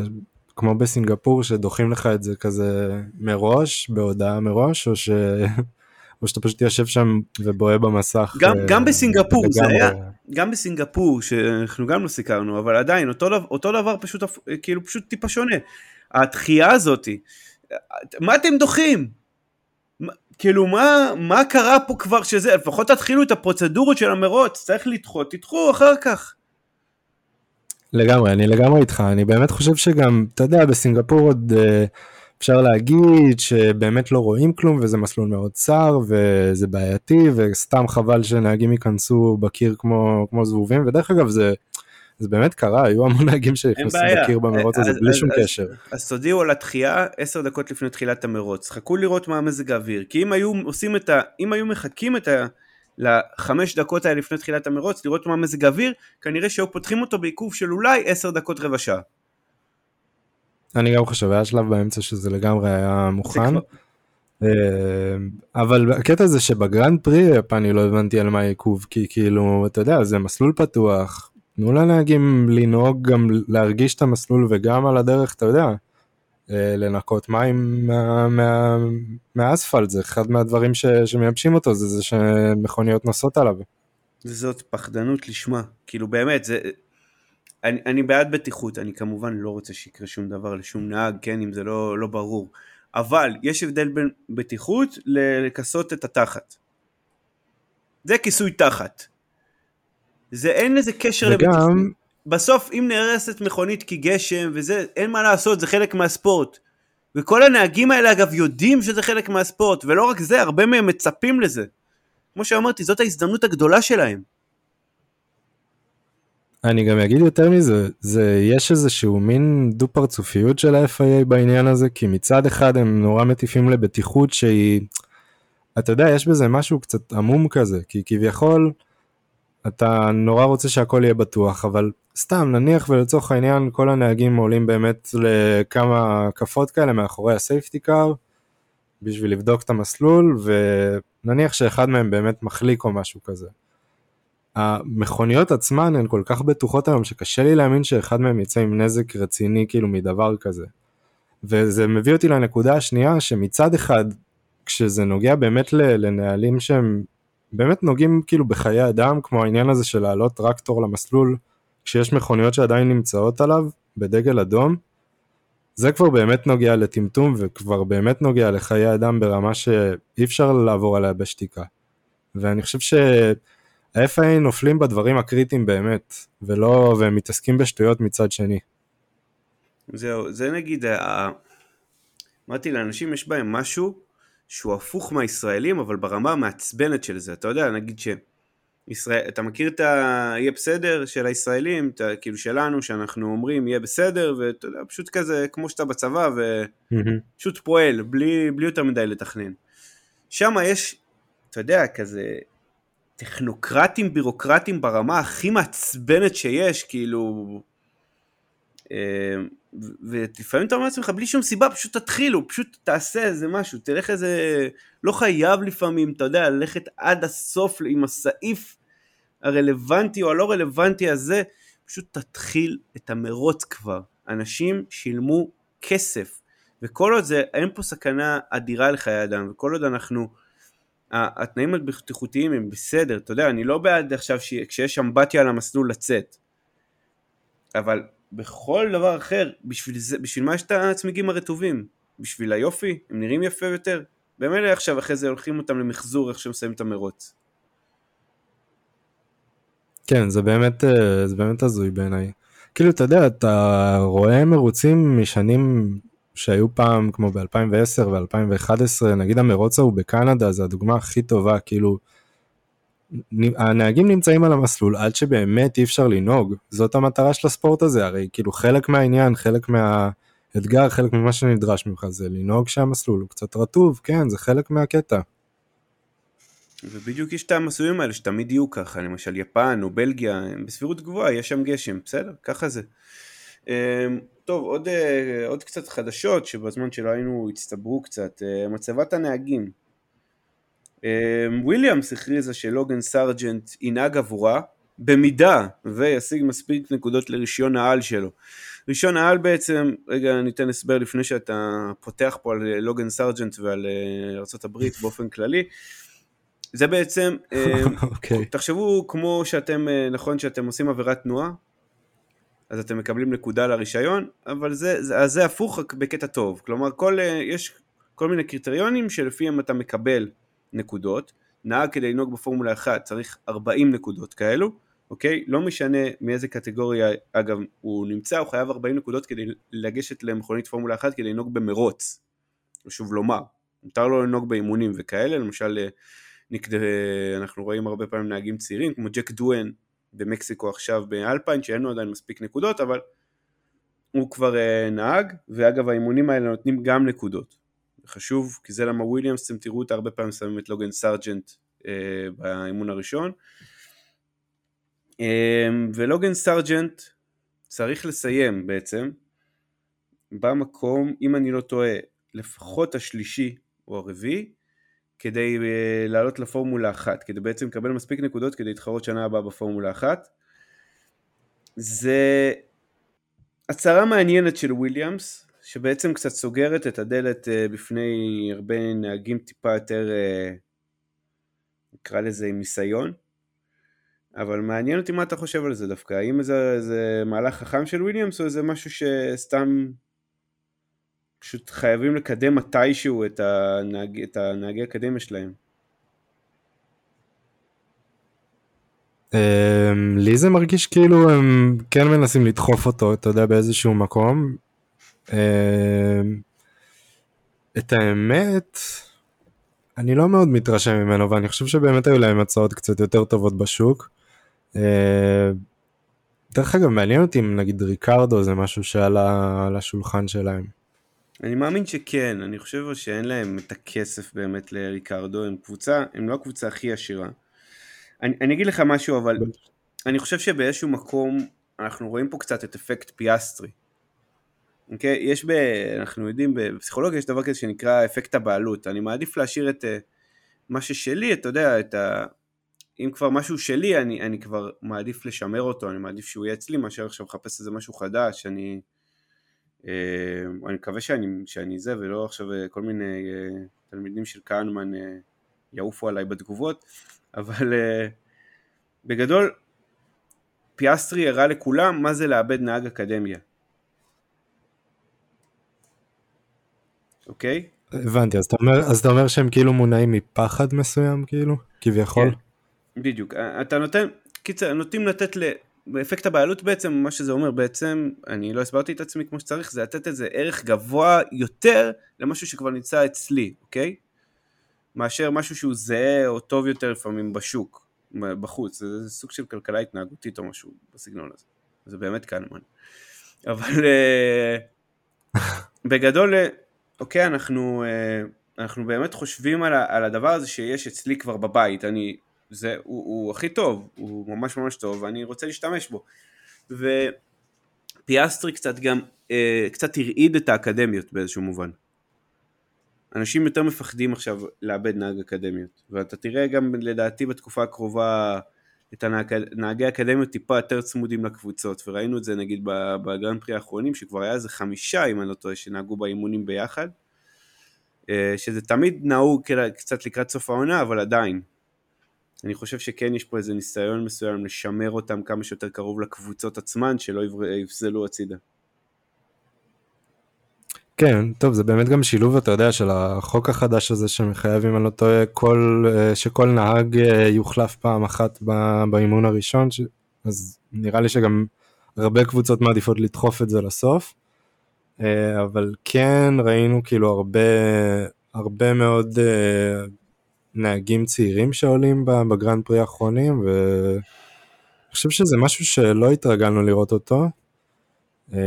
כמו בסינגפור שדוחים לך את זה כזה מראש, בהודעה מראש, או, ש... או שאתה פשוט יושב שם ובוהה במסך. גם, uh, גם בסינגפור, זה היה, גם בסינגפור, שאנחנו גם לא סיקרנו, אבל עדיין, אותו, אותו דבר פשוט, כאילו פשוט טיפה שונה. הדחייה הזאתי, מה אתם דוחים? כאילו מה, מה קרה פה כבר שזה, לפחות תתחילו את הפרוצדורות של המרוץ, צריך לדחות, תדחו אחר כך. לגמרי, אני לגמרי איתך, אני באמת חושב שגם, אתה יודע, בסינגפור עוד אה, אפשר להגיד שבאמת לא רואים כלום וזה מסלול מאוד צר וזה בעייתי וסתם חבל שנהגים ייכנסו בקיר כמו, כמו זבובים, ודרך אגב זה... זה באמת קרה, היו המון נהגים שנכנסו בקיר במרוץ הזה בלי שום קשר. אז תודיעו על התחייה 10 דקות לפני תחילת המרוץ, חכו לראות מה המזג האוויר, כי אם היו עושים את ה... אם היו מחכים את ה... לחמש דקות האלה לפני תחילת המרוץ, לראות מה מזג האוויר, כנראה שהיו פותחים אותו בעיכוב של אולי עשר דקות רבע שעה. אני גם חושב, היה שלב באמצע שזה לגמרי היה מוכן. אה, אבל הקטע זה שבגרנד פרי היפני לא הבנתי על מה העיכוב, כי כאילו, אתה יודע, זה מסלול פתוח, תנו לנהגים לנהוג גם להרגיש את המסלול וגם על הדרך, אתה יודע, אה, לנקות מים מה, מה, מהאספלט, זה אחד מהדברים ש, שמייבשים אותו, זה זה שמכוניות נוסעות עליו. זאת פחדנות לשמה, כאילו באמת, זה... אני, אני בעד בטיחות, אני כמובן לא רוצה שיקרה שום דבר לשום נהג, כן, אם זה לא, לא ברור, אבל יש הבדל בין בטיחות לכסות את התחת. זה כיסוי תחת. זה אין לזה קשר וגם... לבטיחות. בסוף אם נהרסת מכונית כי גשם וזה, אין מה לעשות, זה חלק מהספורט. וכל הנהגים האלה אגב יודעים שזה חלק מהספורט, ולא רק זה, הרבה מהם מצפים לזה. כמו שאמרתי, זאת ההזדמנות הגדולה שלהם. אני גם אגיד יותר מזה, זה, יש איזשהו מין דו פרצופיות של ה-FIA בעניין הזה, כי מצד אחד הם נורא מטיפים לבטיחות שהיא, אתה יודע, יש בזה משהו קצת עמום כזה, כי כביכול אתה נורא רוצה שהכל יהיה בטוח, אבל סתם נניח ולצורך העניין כל הנהגים עולים באמת לכמה הקפות כאלה מאחורי הסייפטי קאר, בשביל לבדוק את המסלול, ונניח שאחד מהם באמת מחליק או משהו כזה. המכוניות עצמן הן כל כך בטוחות היום שקשה לי להאמין שאחד מהם יצא עם נזק רציני כאילו מדבר כזה. וזה מביא אותי לנקודה השנייה שמצד אחד כשזה נוגע באמת לנהלים שהם באמת נוגעים כאילו בחיי אדם כמו העניין הזה של לעלות טרקטור למסלול כשיש מכוניות שעדיין נמצאות עליו בדגל אדום זה כבר באמת נוגע לטמטום וכבר באמת נוגע לחיי אדם ברמה שאי אפשר לעבור עליה בשתיקה. ואני חושב ש... ה-FA נופלים בדברים הקריטיים באמת, ולא, והם מתעסקים בשטויות מצד שני. זהו, זה נגיד, ה... אמרתי לאנשים יש בהם משהו שהוא הפוך מהישראלים, אבל ברמה המעצבנת של זה, אתה יודע, נגיד ש... ישראל, אתה מכיר את ה"יהיה בסדר" של הישראלים, אתה, כאילו שלנו, שאנחנו אומרים יהיה בסדר, ואתה יודע, פשוט כזה כמו שאתה בצבא, ופשוט פועל, בלי, בלי יותר מדי לתכנן. שם יש, אתה יודע, כזה טכנוקרטים בירוקרטים ברמה הכי מעצבנת שיש, כאילו... אה, ולפעמים אתה אומר לעצמך, בלי שום סיבה, פשוט תתחילו, פשוט תעשה איזה משהו, תלך איזה... לא חייב לפעמים, אתה יודע, ללכת עד הסוף עם הסעיף הרלוונטי או הלא רלוונטי הזה, פשוט תתחיל את המרוץ כבר. אנשים שילמו כסף, וכל עוד זה, אין פה סכנה אדירה לחיי אדם, וכל עוד אנחנו... התנאים הבטיחותיים הם בסדר, אתה יודע, אני לא בעד עכשיו כשיש אמבטיה על המסלול לצאת, אבל בכל דבר אחר, בשביל, זה, בשביל מה יש את הצמיגים הרטובים? בשביל היופי? הם נראים יפה יותר? במילא עכשיו אחרי זה הולכים אותם למחזור איך שהם מסיימים את המרוץ. כן, זה באמת, אה, זה באמת הזוי בעיניי. כאילו, אתה יודע, אתה רואה מרוצים משנים שהיו פעם כמו ב-2010 ו-2011, נגיד המרוץ ההוא בקנדה זה הדוגמה הכי טובה, כאילו הנהגים נמצאים על המסלול עד שבאמת אי אפשר לנהוג, זאת המטרה של הספורט הזה, הרי כאילו חלק מהעניין, חלק מהאתגר, חלק ממה שנדרש ממך זה לנהוג שהמסלול הוא קצת רטוב, כן, זה חלק מהקטע. ובדיוק יש את המסלולים האלה שתמיד יהיו ככה, למשל יפן או בלגיה, בסבירות גבוהה, יש שם גשם, בסדר, ככה זה. אמ, טוב, עוד, אה, עוד קצת חדשות שבזמן שלא היינו הצטברו קצת. אה, מצבת הנהגים. אה, וויליאמס הכריזה שלוגן סארג'נט ינהג עבורה במידה וישיג מספיק נקודות לרישיון העל שלו. רישיון העל בעצם, רגע ניתן הסבר לפני שאתה פותח פה על לוגן סארג'נט ועל ארה"ב באופן כללי. זה בעצם, okay. Okay. תחשבו כמו שאתם, נכון שאתם עושים עבירת תנועה, אז אתם מקבלים נקודה לרישיון, אבל זה, זה, זה הפוך רק בקטע טוב, כלומר כל, אה, יש כל מיני קריטריונים שלפיהם אתה מקבל נקודות, נהג כדי לנהוג בפורמולה 1 צריך 40 נקודות כאלו, אוקיי? לא משנה מאיזה קטגוריה, אגב, הוא נמצא, הוא חייב 40 נקודות כדי לגשת למכונית פורמולה 1 כדי לנהוג במרוץ, חשוב לומר, מותר לו לנהוג באימונים וכאלה, למשל אה, נקד... אנחנו רואים הרבה פעמים נהגים צעירים כמו ג'ק דואן במקסיקו עכשיו באלפיין, שאין לו עדיין מספיק נקודות, אבל הוא כבר uh, נהג, ואגב האימונים האלה נותנים גם נקודות. חשוב, כי זה למה וויליאמס, אתם תראו אותה הרבה פעמים שמים את לוגן סארג'נט uh, באימון הראשון. Um, ולוגן סארג'נט צריך לסיים בעצם במקום, אם אני לא טועה, לפחות השלישי או הרביעי, כדי uh, לעלות לפורמולה אחת, כדי בעצם לקבל מספיק נקודות כדי להתחרות שנה הבאה בפורמולה אחת. זה הצהרה מעניינת של וויליאמס, שבעצם קצת סוגרת את הדלת uh, בפני הרבה נהגים טיפה יותר, uh, נקרא לזה עם ניסיון. אבל מעניין אותי מה אתה חושב על זה דווקא, האם זה, זה מהלך חכם של וויליאמס או זה משהו שסתם פשוט חייבים לקדם מתישהו את, הנהג, את הנהגי האקדמיה שלהם. Um, לי זה מרגיש כאילו הם כן מנסים לדחוף אותו, אתה יודע, באיזשהו מקום. Um, את האמת, אני לא מאוד מתרשם ממנו, ואני חושב שבאמת היו להם הצעות קצת יותר טובות בשוק. Uh, דרך אגב, מעניין אותי אם נגיד ריקרדו זה משהו שעלה על השולחן שלהם. אני מאמין שכן, אני חושב שאין להם את הכסף באמת לריקרדו, הם קבוצה, הם לא הקבוצה הכי עשירה. אני, אני אגיד לך משהו, אבל אני חושב שבאיזשהו מקום אנחנו רואים פה קצת את אפקט פיאסטרי. אוקיי? יש ב... אנחנו יודעים, בפסיכולוגיה יש דבר כזה שנקרא אפקט הבעלות. אני מעדיף להשאיר את אה, מה ששלי, אתה יודע, את ה... אם כבר משהו שלי, אני, אני כבר מעדיף לשמר אותו, אני מעדיף שהוא יהיה אצלי, מאשר עכשיו לחפש איזה משהו חדש, אני... אה, אני מקווה שאני, שאני זה, ולא עכשיו אה, כל מיני אה, תלמידים של קהנמן יעופו עליי בתגובות, אבל בגדול, פיאסטרי הראה לכולם מה זה לאבד נהג אקדמיה. אוקיי? הבנתי, אז אתה אומר, אז אתה אומר שהם כאילו מונעים מפחד מסוים, כאילו? כביכול? כן, בדיוק. אתה נותן, קיצר, נוטים לתת ל... באפקט הבעלות בעצם, מה שזה אומר בעצם, אני לא הסברתי את עצמי כמו שצריך, זה לתת איזה ערך גבוה יותר למשהו שכבר נמצא אצלי, אוקיי? מאשר משהו שהוא זהה או טוב יותר לפעמים בשוק, בחוץ, זה, זה סוג של כלכלה התנהגותית או משהו בסגנון הזה, זה באמת קנמן. אבל אה, בגדול, אה, אוקיי, אנחנו, אה, אנחנו באמת חושבים על, על הדבר הזה שיש אצלי כבר בבית, אני זה, הוא, הוא הכי טוב, הוא ממש ממש טוב ואני רוצה להשתמש בו. ופיאסטרי קצת גם, אה, קצת הרעיד את האקדמיות באיזשהו מובן. אנשים יותר מפחדים עכשיו לאבד נהג אקדמיות, ואתה תראה גם לדעתי בתקופה הקרובה את הנהגי האקדמיות טיפה יותר צמודים לקבוצות, וראינו את זה נגיד בגרנד פרי האחרונים, שכבר היה איזה חמישה אם אני לא טועה שנהגו באימונים ביחד, אה, שזה תמיד נהוג קצת לקראת סוף העונה, אבל עדיין, אני חושב שכן יש פה איזה ניסיון מסוים לשמר אותם כמה שיותר קרוב לקבוצות עצמן, שלא יפזלו הצידה. כן, טוב, זה באמת גם שילוב, אתה יודע, של החוק החדש הזה שמחייב, אם אני לא טועה, כל, אה, שכל נהג אה, יוחלף פעם אחת באימון הראשון, ש... אז נראה לי שגם הרבה קבוצות מעדיפות לדחוף את זה לסוף, אה, אבל כן ראינו כאילו הרבה, הרבה מאוד נהגים צעירים שעולים בגרנד פרי האחרונים, ואני חושב שזה משהו שלא התרגלנו לראות אותו. אה,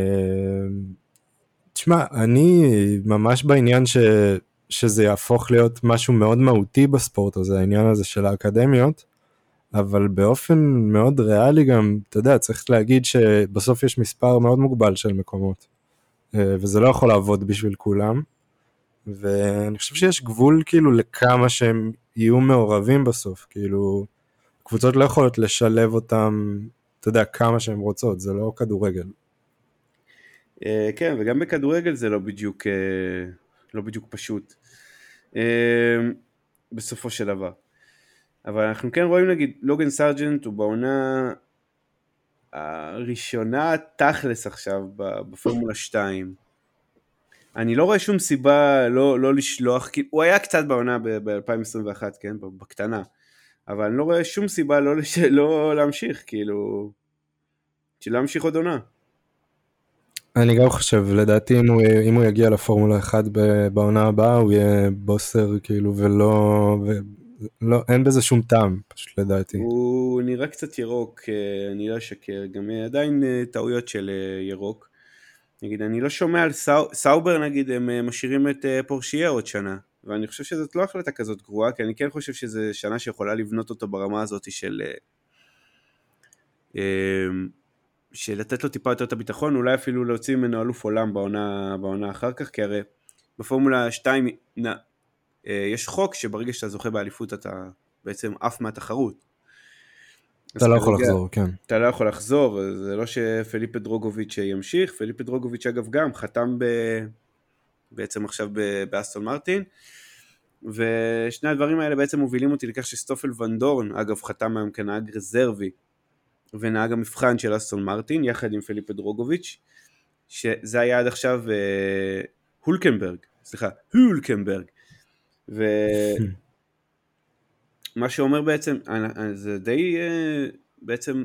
תשמע, אני ממש בעניין ש, שזה יהפוך להיות משהו מאוד מהותי בספורט הזה, העניין הזה של האקדמיות, אבל באופן מאוד ריאלי גם, אתה יודע, צריך להגיד שבסוף יש מספר מאוד מוגבל של מקומות, אה, וזה לא יכול לעבוד בשביל כולם. ואני חושב שיש גבול כאילו לכמה שהם יהיו מעורבים בסוף, כאילו, קבוצות לא יכולות לשלב אותם, אתה יודע, כמה שהן רוצות, זה לא כדורגל. אה, כן, וגם בכדורגל זה לא בדיוק, אה, לא בדיוק פשוט, אה, בסופו של דבר. אבל אנחנו כן רואים נגיד, לוגן סארג'נט הוא בעונה הראשונה תכלס עכשיו בפורמולה 2. אני לא רואה שום סיבה לא, לא לשלוח, כי הוא היה קצת בעונה ב-2021, כן, בקטנה, אבל אני לא רואה שום סיבה לא, לש... לא להמשיך, כאילו, שלא להמשיך עוד עונה. אני גם חושב, לדעתי אם הוא, אם הוא יגיע לפורמולה 1 בעונה הבאה, הוא יהיה בוסר, כאילו, ולא, ולא, אין בזה שום טעם, פשוט לדעתי. הוא נראה קצת ירוק, אה, אני לא אשקר, גם עדיין אה, טעויות של אה, ירוק. נגיד, אני לא שומע על סאו, סאובר נגיד, הם אה, משאירים את אה, פורשר עוד שנה, ואני חושב שזאת לא החלטה כזאת גרועה, כי אני כן חושב שזו שנה שיכולה לבנות אותו ברמה הזאת של... אה, של לתת לו טיפה יותר את הביטחון, אולי אפילו להוציא ממנו אלוף עולם בעונה, בעונה אחר כך, כי הרי בפורמולה 2 אה, יש חוק שברגע שאתה זוכה באליפות אתה בעצם עף מהתחרות. אתה לא יכול לחזור, כן. אתה לא יכול לחזור, זה לא שפליפה דרוגוביץ' ימשיך, פליפה דרוגוביץ' אגב גם חתם ב... בעצם עכשיו. באסטון מרטין, ושני הדברים האלה בעצם מובילים אותי לכך שסטופל ונדורן, אגב חתם היום כנהג רזרבי, ונהג המבחן של אסטון מרטין, יחד עם פליפה דרוגוביץ', שזה היה עד עכשיו אה, הולקנברג, סליחה, הולקנברג, ו... מה שאומר בעצם, אה, זה די אה, בעצם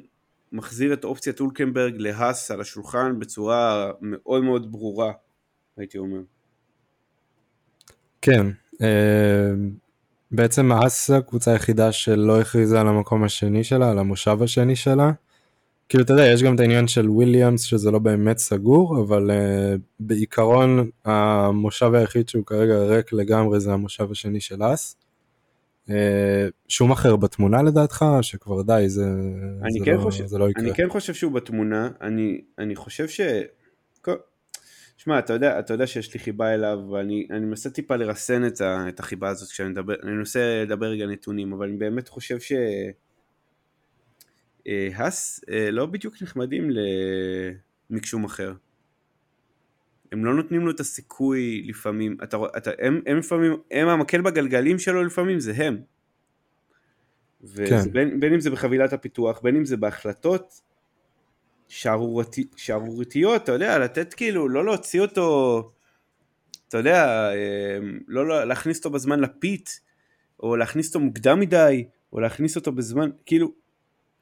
מחזיר את אופציית אולקנברג להאס על השולחן בצורה מאוד מאוד ברורה, הייתי אומר. כן, אה, בעצם האס זה הקבוצה היחידה שלא הכריזה על המקום השני שלה, על המושב השני שלה. כאילו אתה יודע, יש גם את העניין של וויליאמס שזה לא באמת סגור, אבל בעיקרון המושב היחיד שהוא כרגע ריק לגמרי זה המושב השני של אס. Uh, שום אחר בתמונה לדעתך, שכבר די, זה, אני זה, כן לא, חושב- זה לא יקרה. אני כן חושב שהוא בתמונה, אני, אני חושב ש... שמע, אתה יודע, אתה יודע שיש לי חיבה אליו, ואני אני מנסה טיפה לרסן את, ה, את החיבה הזאת כשאני מדבר, אני מנסה לדבר רגע נתונים, אבל אני באמת חושב ש... אה, האס אה, לא בדיוק נחמדים למקשום אחר. הם לא נותנים לו את הסיכוי לפעמים, אתה, אתה, הם, הם לפעמים, הם המקל בגלגלים שלו לפעמים זה הם. כן. ובין בין אם זה בחבילת הפיתוח, בין אם זה בהחלטות שערורתי- שערורייתיות, אתה יודע, לתת כאילו, לא להוציא אותו, אתה יודע, אה, לא לא- להכניס אותו בזמן לפיט, או להכניס אותו מוקדם מדי, או להכניס אותו בזמן, כאילו,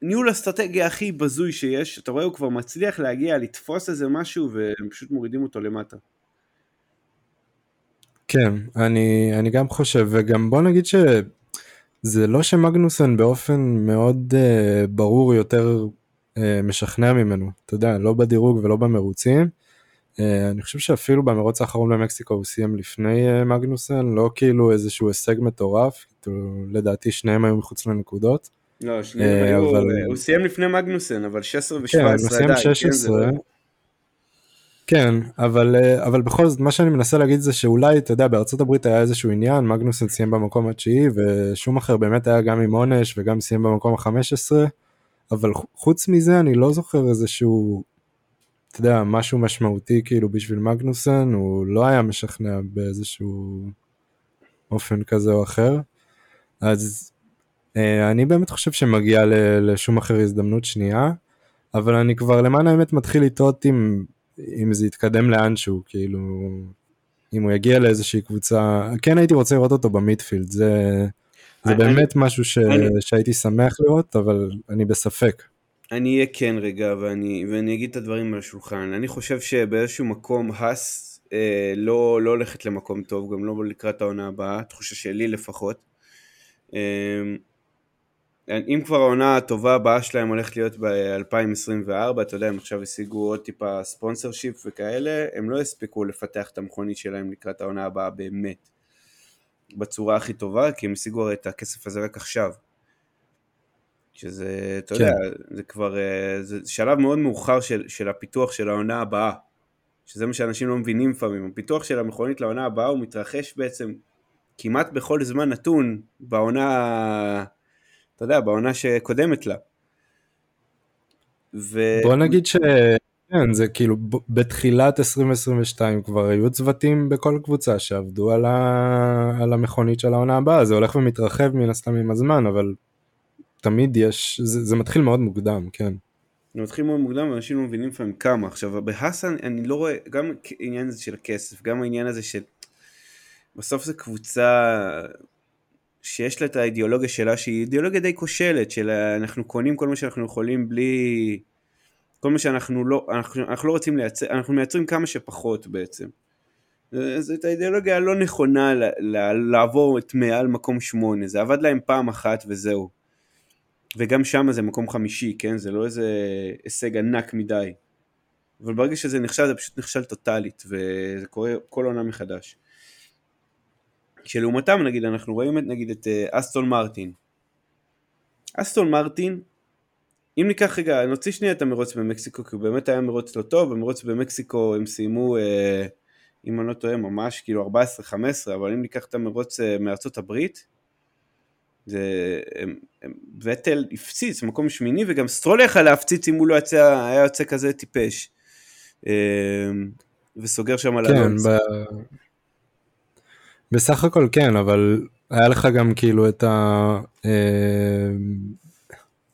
ניהול אסטרטגיה הכי בזוי שיש, אתה רואה הוא כבר מצליח להגיע, לתפוס איזה משהו, והם פשוט מורידים אותו למטה. כן, אני, אני גם חושב, וגם בוא נגיד שזה לא שמגנוסן באופן מאוד uh, ברור יותר uh, משכנע ממנו, אתה יודע, לא בדירוג ולא במרוצים. Uh, אני חושב שאפילו במרוץ האחרון במקסיקו הוא סיים לפני uh, מגנוסן, לא כאילו איזשהו הישג מטורף, כאילו, לדעתי שניהם היו מחוץ לנקודות. לא, שניהם אה, אבל- הוא סיים לפני מגנוסן, אבל 16 ו-17 כן, הוא עדיין, סיים כן, זה 16. לא- כן, אבל, אה, אבל בכל זאת, מה שאני מנסה להגיד זה שאולי, אתה יודע, בארצות הברית היה איזשהו עניין, מגנוסן סיים במקום התשיעי, ושום אחר באמת היה גם עם עונש וגם סיים במקום ה-15, אבל חוץ מזה אני לא זוכר איזשהו, אתה יודע, משהו משמעותי כאילו בשביל מגנוסן, הוא לא היה משכנע באיזשהו אופן כזה או אחר. אז אה, אני באמת חושב שמגיע לשום אחר הזדמנות שנייה, אבל אני כבר למען האמת מתחיל לטעות אם, אם זה יתקדם לאנשהו, כאילו, אם הוא יגיע לאיזושהי קבוצה, כן הייתי רוצה לראות אותו במידפילד, זה, זה אני- באמת משהו ש, אני- שהייתי שמח לראות, אבל אני בספק. אני אהיה כן רגע, ואני, ואני אגיד את הדברים על השולחן. אני חושב שבאיזשהו מקום האס אה, לא, לא הולכת למקום טוב, גם לא לקראת העונה הבאה, תחושה שלי לפחות. אה, אם כבר העונה הטובה הבאה שלהם הולכת להיות ב-2024, אתה יודע, הם עכשיו השיגו עוד טיפה ספונסר שיפ וכאלה, הם לא הספיקו לפתח את המכונית שלהם לקראת העונה הבאה באמת, בצורה הכי טובה, כי הם השיגו הרי את הכסף הזה רק עכשיו. שזה, אתה כן. יודע, זה כבר, אה, זה שלב מאוד מאוחר של, של הפיתוח של העונה הבאה, שזה מה שאנשים לא מבינים לפעמים, הפיתוח של המכונית לעונה הבאה הוא מתרחש בעצם כמעט בכל זמן נתון בעונה, אתה יודע, בעונה שקודמת לה. ו... בוא נגיד ש... כן, זה כאילו בתחילת 2022 כבר היו צוותים בכל קבוצה שעבדו על, ה... על המכונית של העונה הבאה, זה הולך ומתרחב מן הסתם עם הזמן, אבל תמיד יש, זה, זה מתחיל מאוד מוקדם, כן. זה מתחיל מאוד מוקדם ואנשים לא מבינים לפעמים כמה. עכשיו בהאסן אני לא רואה, גם העניין הזה של הכסף, גם העניין הזה של בסוף זו קבוצה שיש לה את האידיאולוגיה שלה שהיא אידיאולוגיה די כושלת של אנחנו קונים כל מה שאנחנו יכולים בלי כל מה שאנחנו לא, אנחנו, אנחנו לא רוצים לייצר, אנחנו מייצרים כמה שפחות בעצם. זאת האידיאולוגיה הלא נכונה ל, ל, לעבור את מעל מקום שמונה, זה עבד להם פעם אחת וזהו. וגם שם זה מקום חמישי, כן? זה לא איזה הישג ענק מדי. אבל ברגע שזה נכשל, זה פשוט נכשל טוטאלית, וזה קורה כל עונה מחדש. שלעומתם, נגיד, אנחנו רואים את, נגיד, את uh, אסטון מרטין. אסטון מרטין, אם ניקח רגע, נוציא שנייה את המרוץ במקסיקו, כי הוא באמת היה מרוץ לא טוב, במרוץ במקסיקו הם סיימו uh, אם אני לא טועה, ממש כאילו 14-15, אבל אם ניקח את המרוץ אה, מארצות הברית, זה, הם, הם, וטל הפציץ מקום שמיני, וגם סטרול יכל להפציץ אם הוא לא יצא, היה יוצא כזה טיפש. אה, וסוגר שם על כן. ב... בסך הכל כן, אבל היה לך גם כאילו את ה... אה,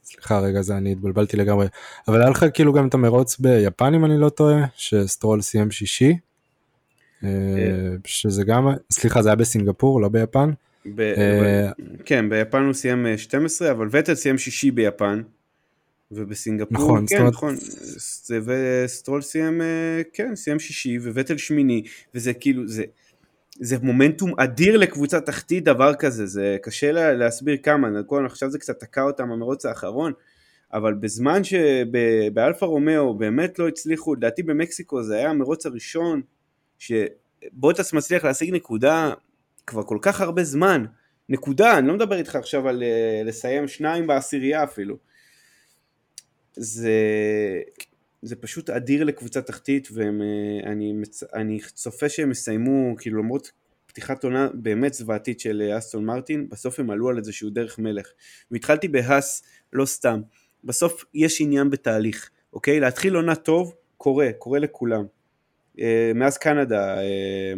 סליחה רגע, זה אני התבלבלתי לגמרי, אבל היה לך כאילו גם את המרוץ ביפן אם אני לא טועה, שסטרול סיים שישי, אה, שזה גם, סליחה זה היה בסינגפור, לא ביפן, ב- אה, כן, ביפן הוא סיים אה, 12, אבל וטל סיים שישי ביפן, ובסינגפור, נכון, כן, נכון, וסטרול סיים, אה, כן, סיים שישי, וווטל שמיני, וזה כאילו, זה, זה מומנטום אדיר לקבוצה תחתית דבר כזה, זה קשה לה, להסביר כמה, נכון, עכשיו זה קצת תקע אותם המרוץ האחרון, אבל בזמן שבאלפה רומאו באמת לא הצליחו, לדעתי במקסיקו זה היה המרוץ הראשון, שבוטס מצליח להשיג נקודה כבר כל כך הרבה זמן, נקודה, אני לא מדבר איתך עכשיו על אה, לסיים שניים בעשירייה אפילו. זה, זה פשוט אדיר לקבוצה תחתית ואני אני צופה שהם יסיימו, כאילו למרות פתיחת עונה באמת זוועתית של אה, אסטון מרטין, בסוף הם עלו על איזשהו דרך מלך. והתחלתי בהאס לא סתם, בסוף יש עניין בתהליך, אוקיי? להתחיל עונה טוב, קורה, קורה לכולם. אה, מאז קנדה, אה,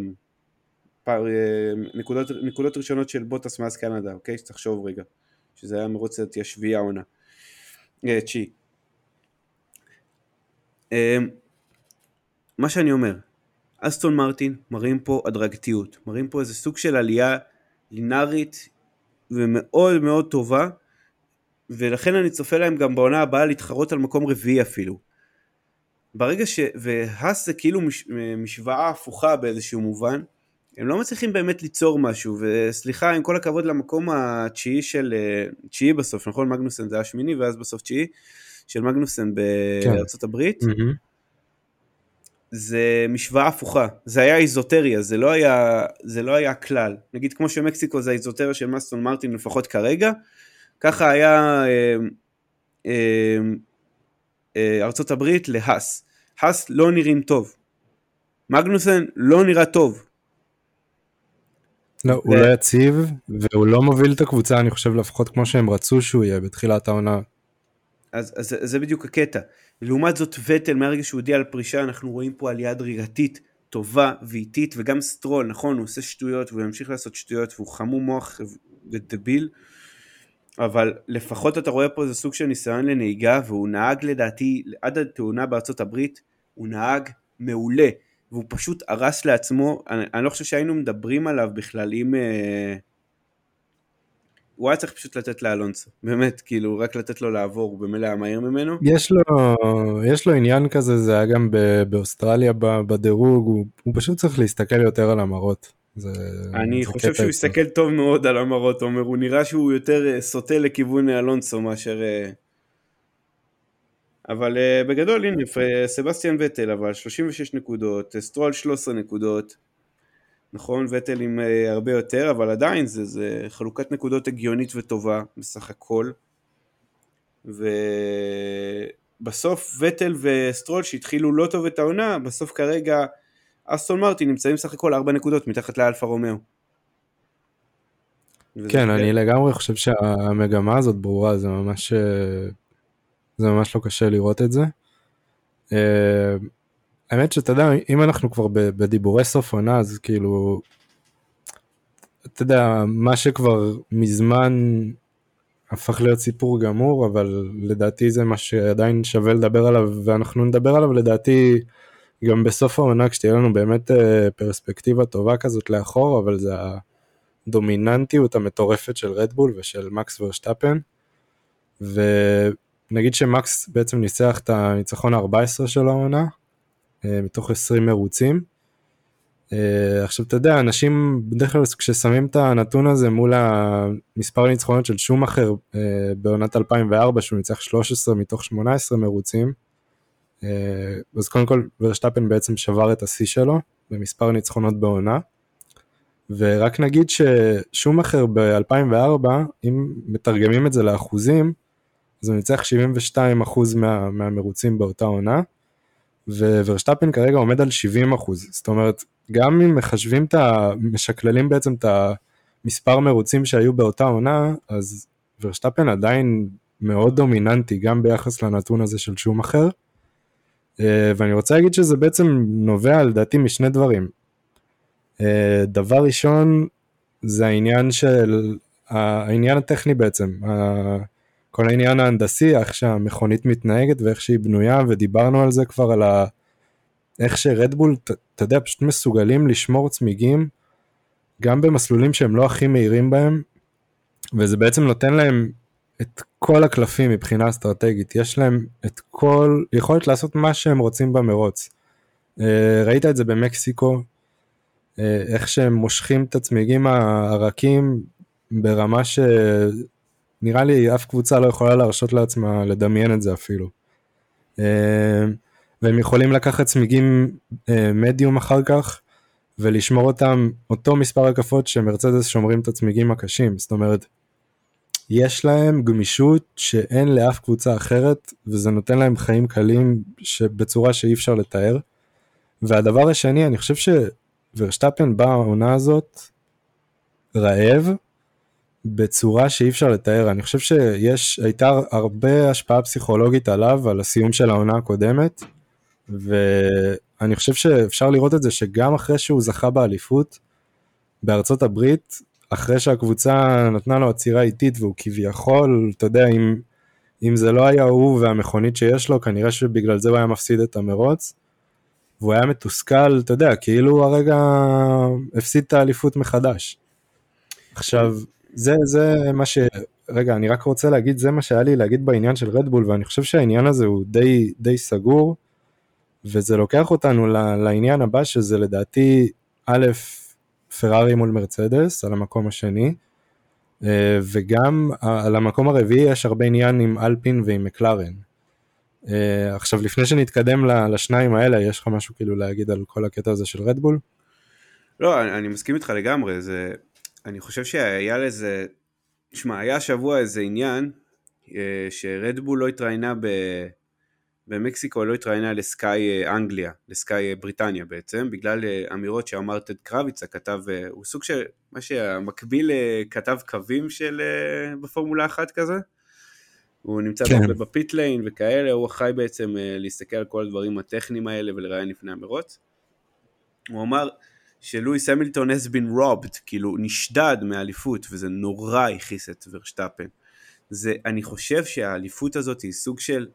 אה, נקודות, נקודות ראשונות של בוטס מאז קנדה, אוקיי? שתחשוב רגע, שזה היה מרוץ השביעי העונה. אה, תשיעי. אה, מה שאני אומר, אסטון מרטין מראים פה הדרגתיות, מראים פה איזה סוג של עלייה לינארית ומאוד מאוד טובה, ולכן אני צופה להם גם בעונה הבאה להתחרות על מקום רביעי אפילו. ברגע ש... והאס זה כאילו מש... משוואה הפוכה באיזשהו מובן, הם לא מצליחים באמת ליצור משהו, וסליחה, עם כל הכבוד למקום התשיעי של... תשיעי בסוף, נכון? מגנוסן זה היה שמיני, ואז בסוף תשיעי, של מגנוסן בארצות הברית. זה משוואה הפוכה, זה היה איזוטריה, זה לא היה, זה לא היה כלל. נגיד כמו שמקסיקו זה האיזוטריה של מסטון מרטין לפחות כרגע, ככה היה אה, אה, אה, ארצות הברית להאס. האס לא נראים טוב. מגנוסן לא נראה טוב. לא, הוא לא יציב, והוא לא מוביל את הקבוצה, אני חושב לפחות כמו שהם רצו שהוא יהיה בתחילת העונה. אז, אז זה בדיוק הקטע. לעומת זאת וטל מהרגע שהוא הודיע על פרישה אנחנו רואים פה עלייה הדרגתית טובה ואיטית וגם סטרול נכון הוא עושה שטויות והוא ימשיך לעשות שטויות והוא חמום מוח ודביל אבל לפחות אתה רואה פה איזה סוג של ניסיון לנהיגה והוא נהג לדעתי עד התאונה בארצות הברית הוא נהג מעולה והוא פשוט הרס לעצמו אני, אני לא חושב שהיינו מדברים עליו בכלל אם הוא היה צריך פשוט לתת לאלונסו, באמת, כאילו, רק לתת לו לעבור, הוא במילא היה מהיר ממנו. יש לו, יש לו עניין כזה, זה היה גם באוסטרליה בדירוג, הוא, הוא פשוט צריך להסתכל יותר על המראות. זה, אני זה חושב שהוא. יסתכל טוב מאוד על המראות, עומר, הוא נראה שהוא יותר אה, סוטה לכיוון אה, אלונסו מאשר... אה, אבל בגדול, הנה, סבסטיאן וטל, אבל 36 נקודות, סטרול 13 נקודות, נכון, וטל עם אה, הרבה יותר, אבל עדיין זה, זה חלוקת נקודות הגיונית וטובה בסך הכל. ובסוף וטל וסטרול שהתחילו לא טוב את העונה, בסוף כרגע אסטון מרטין נמצאים סך הכל 4 נקודות מתחת לאלפה רומאו. כן. אני לגמרי חושב שהמגמה הזאת ברורה, זה ממש, אה, זה ממש לא קשה לראות את זה. האמת שאתה יודע, אם אנחנו כבר בדיבורי סוף עונה, אז כאילו, אתה יודע, מה שכבר מזמן הפך להיות סיפור גמור, אבל לדעתי זה מה שעדיין שווה לדבר עליו, ואנחנו נדבר עליו לדעתי גם בסוף העונה, כשתהיה לנו באמת אה, פרספקטיבה טובה כזאת לאחור, אבל זה הדומיננטיות המטורפת של רדבול ושל מקס ורשטפן. ונגיד שמקס בעצם ניצח את הניצחון ה-14 של העונה, מתוך 20 מרוצים. אה, עכשיו אתה יודע, אנשים בדרך כלל כששמים את הנתון הזה מול המספר הניצחונות של שומאחר אה, בעונת 2004, שהוא ניצח 13 מתוך 18 מרוצים, אה, אז קודם כל ורשטפן בעצם שבר את השיא שלו במספר הניצחונות בעונה. ורק נגיד ששומאחר ב-2004, אם מתרגמים את זה לאחוזים, אז הוא ניצח 72% מה, מהמרוצים באותה עונה, וורשטפן כרגע עומד על 70 אחוז, זאת אומרת, גם אם מחשבים את ה... משקללים בעצם את המספר מרוצים שהיו באותה עונה, אז ורשטפן עדיין מאוד דומיננטי, גם ביחס לנתון הזה של שום אחר. אה, ואני רוצה להגיד שזה בעצם נובע לדעתי משני דברים. אה, דבר ראשון זה העניין של, העניין הטכני בעצם, כל העניין ההנדסי, איך שהמכונית מתנהגת ואיך שהיא בנויה, ודיברנו על זה כבר, על ה... איך שרדבול, אתה יודע, פשוט מסוגלים לשמור צמיגים גם במסלולים שהם לא הכי מהירים בהם, וזה בעצם נותן להם את כל הקלפים מבחינה אסטרטגית, יש להם את כל, יכולת לעשות מה שהם רוצים במרוץ. אה, ראית את זה במקסיקו, אה, איך שהם מושכים את הצמיגים הרכים ברמה שנראה לי אף קבוצה לא יכולה להרשות לעצמה לדמיין את זה אפילו. אה, והם יכולים לקחת צמיגים מדיום אחר כך ולשמור אותם אותו מספר הקפות שמרצדס שומרים את הצמיגים הקשים, זאת אומרת יש להם גמישות שאין לאף קבוצה אחרת, וזה נותן להם חיים קלים בצורה שאי אפשר לתאר. והדבר השני, אני חושב שוורשטפן בא העונה הזאת רעב בצורה שאי אפשר לתאר. אני חושב שיש, הייתה הרבה השפעה פסיכולוגית עליו, על הסיום של העונה הקודמת, ואני חושב שאפשר לראות את זה שגם אחרי שהוא זכה באליפות בארצות הברית, אחרי שהקבוצה נתנה לו עצירה איטית והוא כביכול, אתה יודע, אם, אם זה לא היה הוא והמכונית שיש לו, כנראה שבגלל זה הוא היה מפסיד את המרוץ. והוא היה מתוסכל, אתה יודע, כאילו הרגע הפסיד את האליפות מחדש. עכשיו, זה, זה מה ש... רגע, אני רק רוצה להגיד, זה מה שהיה לי להגיד בעניין של רדבול, ואני חושב שהעניין הזה הוא די, די סגור, וזה לוקח אותנו לעניין הבא, שזה לדעתי, א', פרארי מול מרצדס על המקום השני, אה, וגם על המקום הרביעי יש הרבה עניין עם אלפין ועם מקלרן. אה, עכשיו לפני שנתקדם לשניים האלה, יש לך משהו כאילו להגיד על כל הקטע הזה של רדבול? לא, אני, אני מסכים איתך לגמרי, זה, אני חושב שהיה לזה, שמע, היה השבוע איזה עניין אה, שרדבול לא התראיינה ב... במקסיקו לא התראיינה לסקאי אה, אנגליה, לסקאי אה, בריטניה בעצם, בגלל אמירות שאמר טד קרביץ, הכתב, הוא סוג של, מה שהמקביל לכתב קווים של, בפורמולה אחת כזה. הוא נמצא כן. ב pit lane וכאלה, הוא אחראי בעצם להסתכל על כל הדברים הטכניים האלה ולראיין לפני המרוץ. הוא אמר שלואיס המילטון has been robbed, כאילו נשדד מהאליפות, וזה נורא הכעיס את ורשטאפן. זה, אני חושב שהאליפות הזאת היא סוג של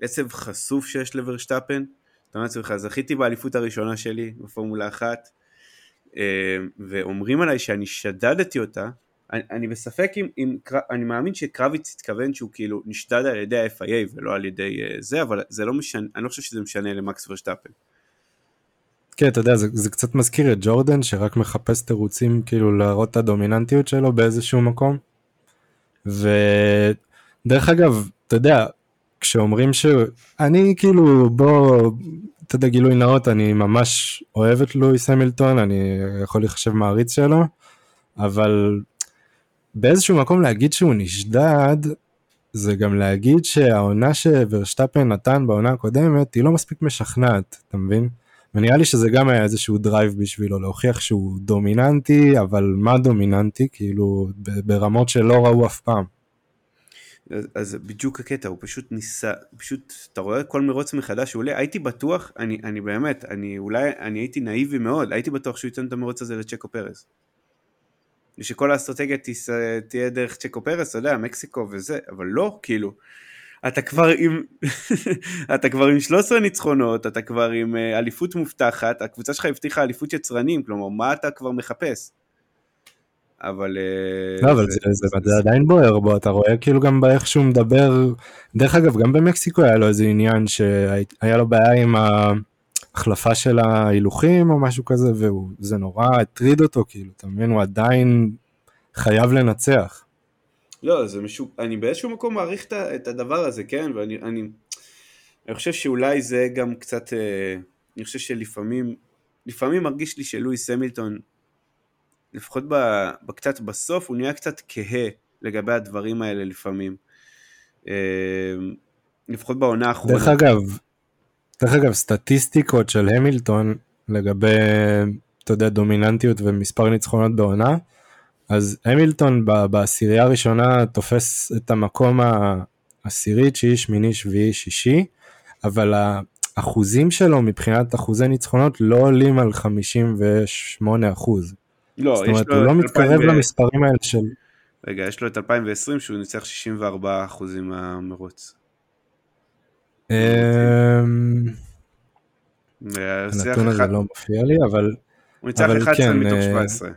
עצב חשוף שיש לוורשטאפן. אתה אומר לעצמך, זכיתי באליפות הראשונה שלי בפורמולה אחת, אה, ואומרים עליי שאני שדדתי אותה, אני, אני בספק אם, אם, אני מאמין שקרביץ התכוון שהוא כאילו נשדד על ידי ה-FIA ולא על ידי אה, זה, אבל זה לא משנה, אני לא חושב שזה משנה למקס ורשטאפן. כן, אתה יודע, זה, זה קצת מזכיר את ג'ורדן, שרק מחפש תירוצים כאילו להראות את הדומיננטיות שלו באיזשהו מקום. ודרך אגב, אתה יודע, כשאומרים שאני כאילו בוא אתה יודע גילוי נאות אני ממש אוהב את לואיס המילטון אני יכול להיחשב מעריץ שלו אבל באיזשהו מקום להגיד שהוא נשדד זה גם להגיד שהעונה שוורשטאפן נתן בעונה הקודמת היא לא מספיק משכנעת אתה מבין? ונראה לי שזה גם היה איזשהו drive בשבילו להוכיח שהוא דומיננטי אבל מה דומיננטי כאילו ברמות שלא ראו אף פעם. אז, אז בדיוק הקטע, הוא פשוט ניסה, פשוט, אתה רואה כל מרוץ מחדש שהוא עולה, הייתי בטוח, אני, אני באמת, אני אולי, אני הייתי נאיבי מאוד, הייתי בטוח שהוא ייתן את המרוץ הזה לצ'קו פרס. ושכל האסטרטגיה תהיה דרך צ'קו פרס, אתה יודע, מקסיקו וזה, אבל לא, כאילו, אתה כבר עם, אתה כבר עם 13 ניצחונות, אתה כבר עם אה, אליפות מובטחת, הקבוצה שלך הבטיחה אליפות יצרנים, כלומר, מה אתה כבר מחפש? אבל... אה, לא, אבל זה, זה, זה, זה עדיין בוער בו, אתה רואה כאילו גם באיך שהוא מדבר, דרך אגב, גם במקסיקו היה לו איזה עניין שהיה לו בעיה עם ההחלפה של ההילוכים או משהו כזה, וזה נורא הטריד אותו, כאילו, אתה מבין, הוא עדיין חייב לנצח. לא, זה משהו, אני באיזשהו מקום מעריך את הדבר הזה, כן, ואני אני, אני חושב שאולי זה גם קצת, אה, אני חושב שלפעמים, לפעמים מרגיש לי שלואיס המילטון לפחות קצת בסוף, הוא נהיה קצת כהה לגבי הדברים האלה לפעמים. אה, לפחות בעונה האחרונה. דרך אגב, דרך אגב, סטטיסטיקות של המילטון לגבי, אתה יודע, דומיננטיות ומספר ניצחונות בעונה, אז המילטון בעשירייה הראשונה תופס את המקום העשירי, תשיעי, שמיני, שביעי, שישי, אבל האחוזים שלו מבחינת אחוזי ניצחונות לא עולים על 58 אחוז. לא, זאת אומרת, הוא לא מתקרב 2000 ו- למספרים האלה של... רגע, יש לו את 2020 שהוא ניצח 64% מהמרוץ. אמ, הנתון הזה לא מופיע לי, אבל הוא ניצח אבל 11 כן, מתוך אה, 17.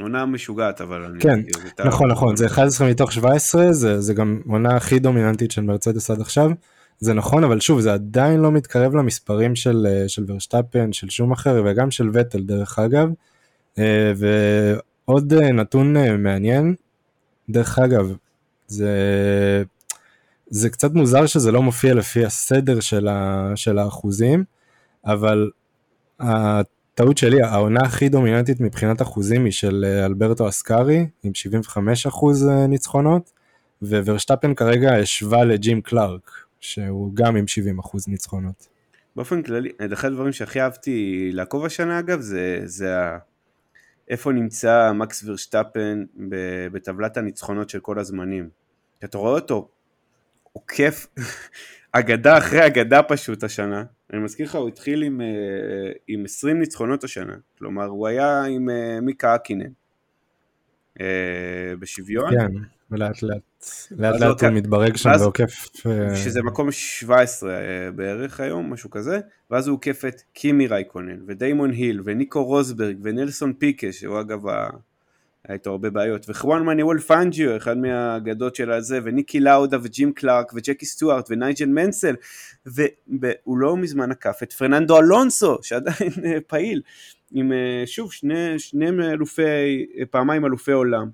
עונה משוגעת אבל אני כן, נכון. נכון זה 11 מתוך 17 זה, זה גם עונה הכי דומיננטית של מרצדס עד עכשיו. זה נכון אבל שוב זה עדיין לא מתקרב למספרים של, אה, של ורשטפן של שום אחר וגם של וטל דרך אגב. אה, ועוד אה, נתון מעניין. דרך אגב זה זה קצת מוזר שזה לא מופיע לפי הסדר של, ה, של האחוזים אבל הטעות שלי, העונה הכי דומיננטית מבחינת אחוזים היא של אה, אלברטו אסקארי עם 75 אחוז אה, ניצחונות, וורשטפן כרגע השווה לג'ים קלארק, שהוא גם עם 70 אחוז ניצחונות. באופן כללי, אחד הדברים שהכי אהבתי לעקוב השנה אגב זה, זה ה... איפה נמצא מקס ורשטפן בטבלת הניצחונות של כל הזמנים. אתה רואה אותו עוקף אגדה אחרי אגדה פשוט השנה. אני מזכיר לך, הוא התחיל עם, אה, עם 20 ניצחונות השנה. כלומר, הוא היה עם אה, מיקה אקינן אה, בשוויון. כן, ולאט לאט, לאט לאט אוקיי. הוא מתברג שם ועוקף. שזה מקום 17 אה, בערך היום, משהו כזה, ואז הוא עוקף את קימי רייקונן, ודיימון היל, וניקו רוסברג, ונלסון פיקה, שהוא אגב, היה איתו הרבה בעיות, וחואן מניואל פנג'יו, אחד מהאגדות של הזה, וניקי לאודה, וג'ים קלארק, וג'קי סטוארט, ונייג'ל מנסל, והוא לא מזמן עקף את פרננדו אלונסו, שעדיין אה, פעיל, עם אה, שוב שני, שני אלופי, אה, פעמיים אלופי עולם.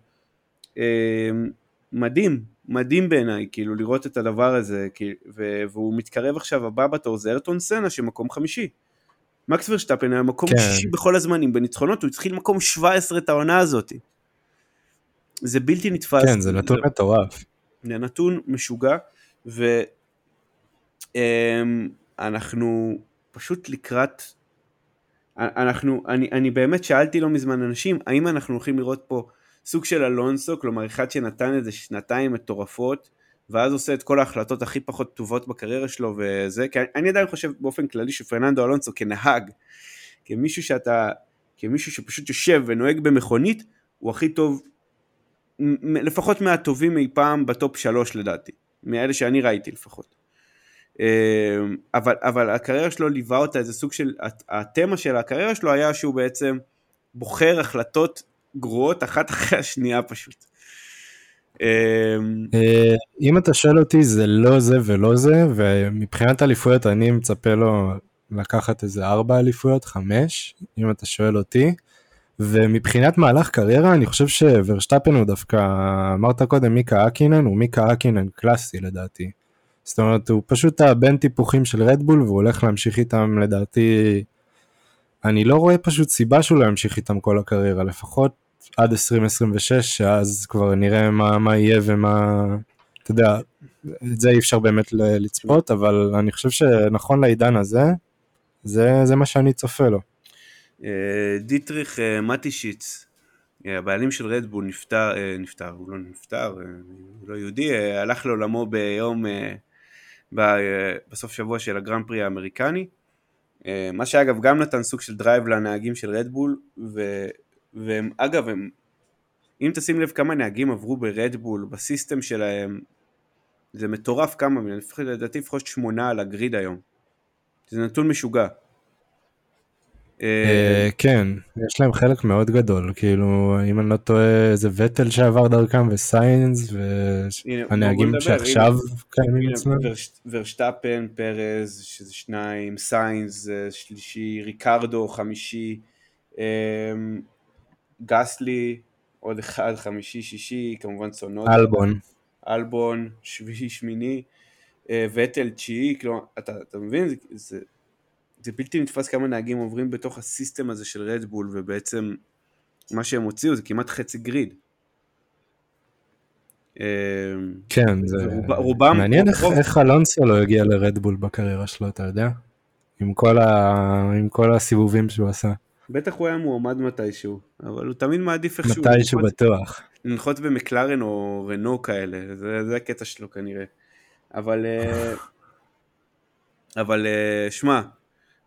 מדהים, מדהים בעיניי, כאילו לראות את הדבר הזה, כי- ו- והוא מתקרב עכשיו, הבא בתור זה ארטון סנה שמקום חמישי. מקס ורשטפן היה מקום כן. שישי בכל הזמנים בניצחונות, הוא התחיל מקום 17 את העונה הזאת. זה בלתי נתפס. כן, זה נתון מטורף. זה נתון משוגע, ואנחנו פשוט לקראת, אנחנו, אני, אני באמת שאלתי לא מזמן אנשים, האם אנחנו הולכים לראות פה סוג של אלונסו, כלומר אחד שנתן איזה שנתיים מטורפות, ואז עושה את כל ההחלטות הכי פחות טובות בקריירה שלו וזה, כי אני, עדיין חושב באופן כללי שפרננדו אלונסו כנהג, כמישהו שאתה, כמישהו שפשוט יושב ונוהג במכונית, הוא הכי טוב לפחות מהטובים אי פעם בטופ שלוש לדעתי, מאלה שאני ראיתי לפחות. אמ, אבל, אבל הקריירה שלו ליווה אותה איזה סוג של, הת- התמה של הקריירה שלו היה שהוא בעצם בוחר החלטות גרועות אחת אחרי השנייה פשוט. אמ, אה, אם אתה שואל אותי זה לא זה ולא זה, ומבחינת אליפויות אני מצפה לו לקחת איזה ארבע אליפויות, חמש, אם אתה שואל אותי. ומבחינת מהלך קריירה אני חושב שוורשטפן הוא דווקא, אמרת קודם מיקה אקינן, הוא מיקה אקינן קלאסי לדעתי. זאת אומרת הוא פשוט הבן טיפוחים של רדבול והוא הולך להמשיך איתם לדעתי, אני לא רואה פשוט סיבה שהוא לא ימשיך איתם כל הקריירה, לפחות עד 2026 שאז כבר נראה מה, מה יהיה ומה, אתה יודע, את זה אי אפשר באמת לצפות אבל אני חושב שנכון לעידן הזה, זה, זה מה שאני צופה לו. אה, דיטריך אה, מטישיץ, אה, הבעלים של רדבול נפטר, נפטר, הוא לא נפטר, הוא לא יהודי, הלך לעולמו ביום, בסוף שבוע של הגרנד פרי האמריקני, מה שאגב גם נתן סוג של drive לנהגים של רדבול, ו- והם אגב, הם, אם תשים לב כמה נהגים עברו ברדבול, ב system שלהם, זה מטורף כמה, לדעתי לפחות שמונה על הגריד היום, זה נתון משוגע. אה, כן, יש להם חלק מאוד גדול, כאילו, אם אני לא טועה, זה וטל שעבר דרכם וסיינס, הנה, והנהגים שעכשיו קיימים אצלם. ורש- ורשטפן, פרז, שזה שניים, סיינס, זה שלישי, ריקרדו, חמישי, אמ, גסלי, עוד אחד, חמישי, שישי, כמובן צונודה, אלבון. אלבון, שביעי, שמיני, אה, וטל, תשיעי, כלומר, אתה, אתה מבין? זה, בלתי נתפס כמה נהגים עוברים בתוך הסיסטם הזה של רדבול, ובעצם מה שהם הוציאו זה כמעט חצי גריד. אה, כן, זה רוב- רובם, מעניין איך, רוב- איך אלונסו לא הגיע לרדבול בקריירה שלו, אתה יודע? עם כל, ה... עם כל הסיבובים שהוא עשה. בטח הוא היה מועמד מתישהו, אבל הוא תמיד מעדיף איכשהו מתישהו לנחות- בטוח. לנחות במקלרן או רנו כאלה, זה, זה הקטע שלו כנראה. אבל, אה, אבל אה, שמע,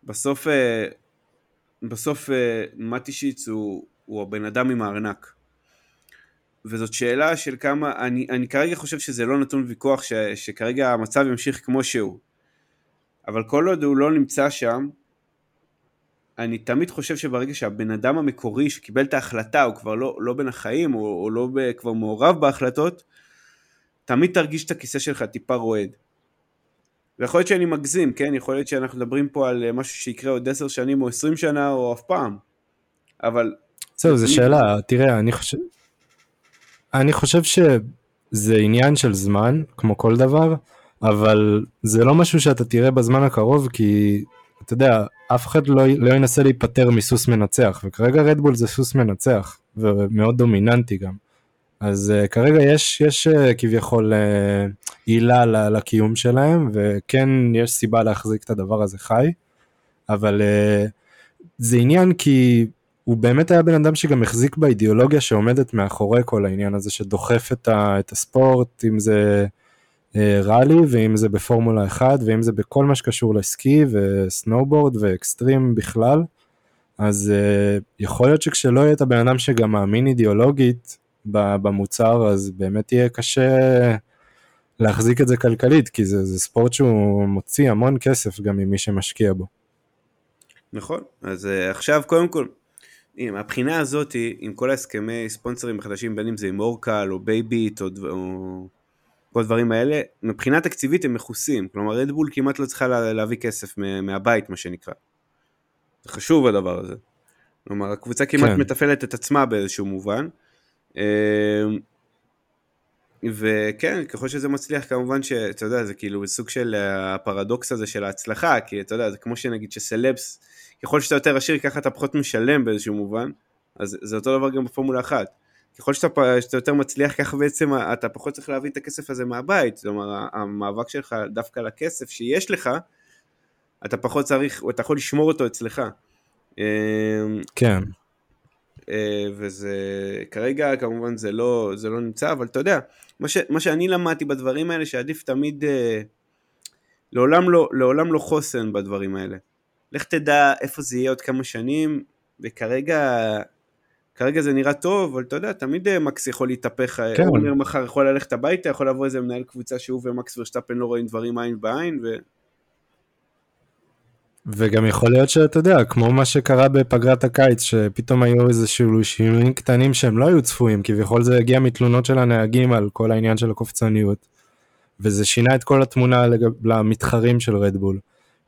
בסוף, אה, בסוף אה, מטישיץ הוא, הוא הבן אדם עם הארנק. וזאת שאלה של כמה, אני, אני כרגע חושב שזה לא נתון ויכוח ש, שכרגע המצב ימשיך כמו שהוא. אבל כל עוד הוא לא נמצא שם, אני תמיד חושב שברגע שהבן אדם המקורי שקיבל את ההחלטה הוא כבר לא, לא בין החיים או, או לא ב, כבר מעורב בהחלטות, תמיד תרגיש את הכיסא שלך טיפה רועד. ויכול להיות שאני מגזים, כן? יכול להיות שאנחנו מדברים פה על אה, משהו שיקרה עוד עשר שנים או עשרים שנה או אף פעם. אבל זהו, זו שאלה, תראה, אני חושב... אני חושב שזה עניין של זמן, כמו כל דבר, אבל זה לא משהו שאתה תראה בזמן הקרוב, כי אתה יודע, אף אחד לא, לא ינסה להיפטר מסוס מנצח, וכרגע רדבול זה סוס מנצח, ומאוד דומיננטי גם. אז uh, כרגע יש, יש uh, כביכול uh, עילה ל- לקיום שלהם, וכן יש סיבה להחזיק את הדבר הזה חי, אבל uh, זה עניין כי הוא באמת היה בן אדם שגם החזיק באידיאולוגיה שעומדת מאחורי כל העניין הזה שדוחף את, ה, את הספורט, אם זה אה, ראלי ואם זה בפורמולה 1 ואם זה בכל מה שקשור לסקי וסנואובורד ואקסטרים בכלל. אז אה, יכול להיות שכשלא יהיה את הבן אדם שגם מאמין אידיאולוגית במוצר אז באמת יהיה קשה להחזיק את זה כלכלית כי זה, זה ספורט שהוא מוציא המון כסף גם ממי שמשקיע בו. נכון, אז אה, עכשיו קודם כל, מהבחינה הזאת, עם כל ההסכמי ספונסרים החדשים, בין אם זה עם אורקל או Bybit או, דבר- או כל הדברים האלה, מבחינה תקציבית הם מכוסים, כלומר רדבול כמעט לא צריכה לה, להביא כסף מה- מהבית מה שנקרא. זה חשוב הדבר הזה. כלומר הקבוצה כמעט כן. מתפעלת את עצמה באיזשהו מובן. אמ, וכן, ככל שזה מצליח כמובן שאתה יודע, זה כאילו סוג של אה, הפרדוקס הזה של ההצלחה, כי אתה יודע, זה כמו שנגיד שסלבס, ככל שאתה יותר עשיר ככה אתה פחות משלם באיזשהו מובן, אז זה אותו דבר גם בפורמולה אחת. ככל שאתה, שאתה יותר מצליח ככה בעצם אתה פחות צריך להביא את הכסף הזה מהבית, כלומר המאבק שלך דווקא לכסף שיש לך, אתה פחות צריך, אתה יכול לשמור אותו אצלך. אמ, כן. אה, וזה כרגע כמובן זה לא, זה לא נמצא, אבל אתה יודע, מה, ש, מה שאני למדתי בדברים האלה שעדיף תמיד, אה, לעולם לא, לעולם לא חוסן בדברים האלה. לך תדע איפה זה יהיה עוד כמה שנים, וכרגע כרגע זה נראה טוב, אבל אתה יודע, תמיד אה, מקס יכול להתהפך, כן. כן. אולמר מחר יכול ללכת הביתה, יכול לבוא איזה מנהל קבוצה שהוא ומקס ורשטפן לא רואים דברים עין בעין, ו... וגם יכול להיות שאתה יודע, כמו מה שקרה בפגרת הקיץ, שפתאום היו איזשהו שינויים קטנים שהם לא היו צפויים, כביכול זה הגיע מתלונות של הנהגים על כל העניין של הקופצניות, וזה שינה את כל התמונה לגב, למתחרים של רדבול.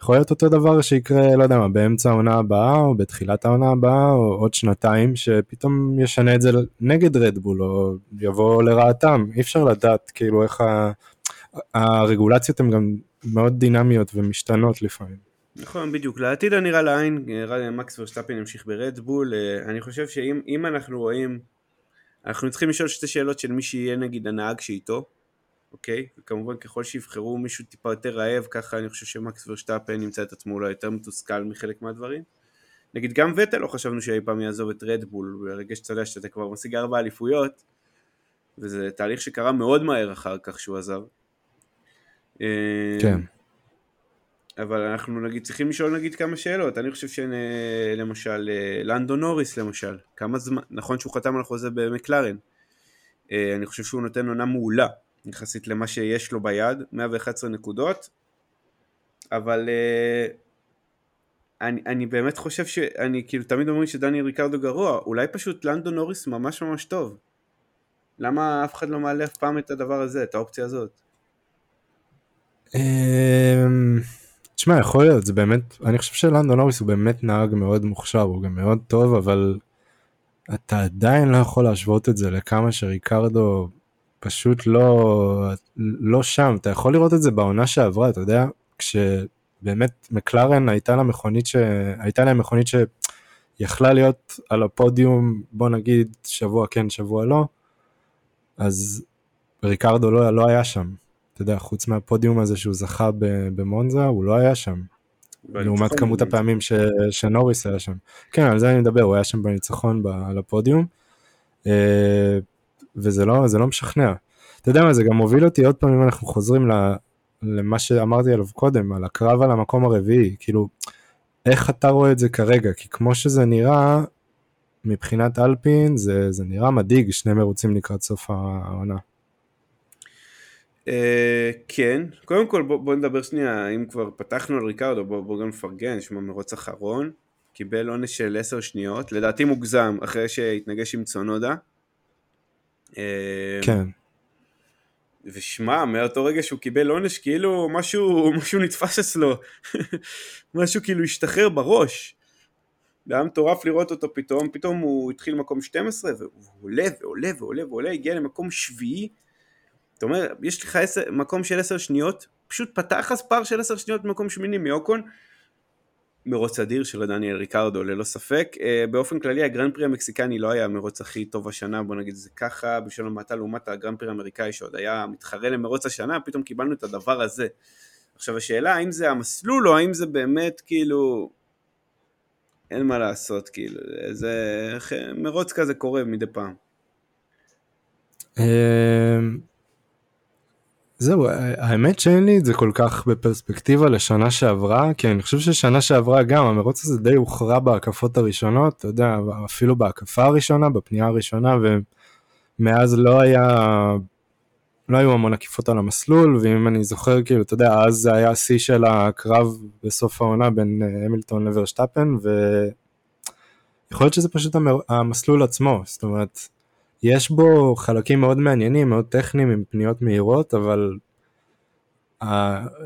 יכול להיות אותו דבר שיקרה, לא יודע מה, באמצע העונה הבאה, או בתחילת העונה הבאה, או עוד שנתיים, שפתאום ישנה את זה נגד רדבול, או יבוא לרעתם, אי אפשר לדעת כאילו איך ה... הרגולציות הן גם מאוד דינמיות ומשתנות לפעמים. נכון, בדיוק. לעתיד הנראה לעין, מקס ורשטפן ימשיך ברדבול. אה, אני חושב שאם אם אנחנו רואים, אנחנו צריכים לשאול שתי שאלות של מי שיהיה נגיד הנהג שאיתו, אוקיי? וכמובן ככל שיבחרו מישהו טיפה יותר רעב, ככה אני חושב שמקס ורשטפן ימצא את עצמו אולי יותר מתוסכל מחלק מהדברים. נגיד גם וטל לא חשבנו שאי פעם יעזוב את רדבול, ברגע שאתה יודע שאתה כבר משיג ארבע אליפויות, וזה תהליך שקרה מאוד מהר אחר כך שהוא עזב. אה, כן. אבל אנחנו נגיד צריכים לשאול נגיד כמה שאלות, אני חושב שלמשל לנדו נוריס למשל, כמה זמן, נכון שהוא חתם על חוזה במקלרן, אה, אני חושב שהוא נותן עונה מעולה יחסית למה שיש לו ביד, 111 נקודות, אבל אה, אני, אני באמת חושב שאני כאילו תמיד אומרים שדני ריקרדו גרוע, אולי פשוט לנדו נוריס ממש ממש טוב, למה אף אחד לא מעלה אף פעם את הדבר הזה, את האופציה הזאת? תשמע, יכול להיות, זה באמת, אני חושב שלנדו נוריס הוא באמת נהג מאוד מוכשר, הוא גם מאוד טוב, אבל אתה עדיין לא יכול להשוות את זה לכמה שריקרדו פשוט לא, לא שם. אתה יכול לראות את זה בעונה שעברה, אתה יודע, כשבאמת מקלרן הייתה לה מכונית, ש... הייתה להם מכונית שיכלה להיות על הפודיום, בוא נגיד, שבוע כן, שבוע לא, אז ריקרדו לא, לא היה שם. אתה יודע, חוץ מהפודיום הזה שהוא זכה במונזה, הוא לא היה שם. לעומת כמות הפעמים ש, שנוריס היה שם. כן, על זה אני מדבר, הוא היה שם בניצחון על הפודיום, אה, וזה לא, לא משכנע. אתה יודע מה, זה גם מוביל אותי עוד פעם אם אנחנו חוזרים למה שאמרתי עליו קודם, על הקרב על המקום הרביעי, כאילו, איך אתה רואה את זה כרגע? כי כמו שזה נראה, מבחינת אלפין זה, זה נראה מדאיג, שני מרוצים לקראת סוף העונה. Uh, כן, קודם כל בוא, בוא נדבר שנייה, אם כבר פתחנו על ריקרדו, בוא, בוא גם נפרגן, יש מרוץ אחרון, קיבל עונש של 10 שניות, לדעתי מוגזם, אחרי שהתנגש עם צונודה. Uh, כן. ושמע, מאותו רגע שהוא קיבל עונש, כאילו משהו, משהו נתפס אצלו, משהו כאילו השתחרר בראש. זה היה מטורף לראות אותו פתאום, פתאום הוא התחיל מקום 12 והוא עולה ועולה ועולה ועולה, הגיע למקום שביעי. אתה אומר, יש לך עשר, מקום של 10 שניות, פשוט פתח פער של 10 שניות במקום שמיני מאוקון. מרוץ אדיר של דניאל ריקרדו ללא ספק. אה, באופן כללי הגרנד פרי המקסיקני לא היה המרוץ הכי טוב השנה, בוא נגיד את זה ככה, בשביל המעטה לעומת הגרנד פרי האמריקאי שעוד היה מתחרה למרוץ השנה, פתאום קיבלנו את הדבר הזה. עכשיו השאלה האם זה המסלול או האם זה באמת כאילו אין מה לעשות כאילו, זה מרוץ כזה קורה מדי פעם. זהו, האמת שאין לי את זה כל כך בפרספקטיבה לשנה שעברה, כי אני חושב ששנה שעברה גם המרוץ הזה די הוכרע בהקפות הראשונות, אתה יודע, אפילו בהקפה הראשונה, בפנייה הראשונה, ומאז לא היה, לא היו המון עקיפות על המסלול, ואם אני זוכר, כאילו, אתה יודע, אז זה היה השיא של הקרב בסוף העונה בין אה, המילטון לברשטפן, ויכול להיות שזה פשוט המסלול עצמו, זאת אומרת, יש בו חלקים מאוד מעניינים, מאוד טכניים עם פניות מהירות, אבל uh,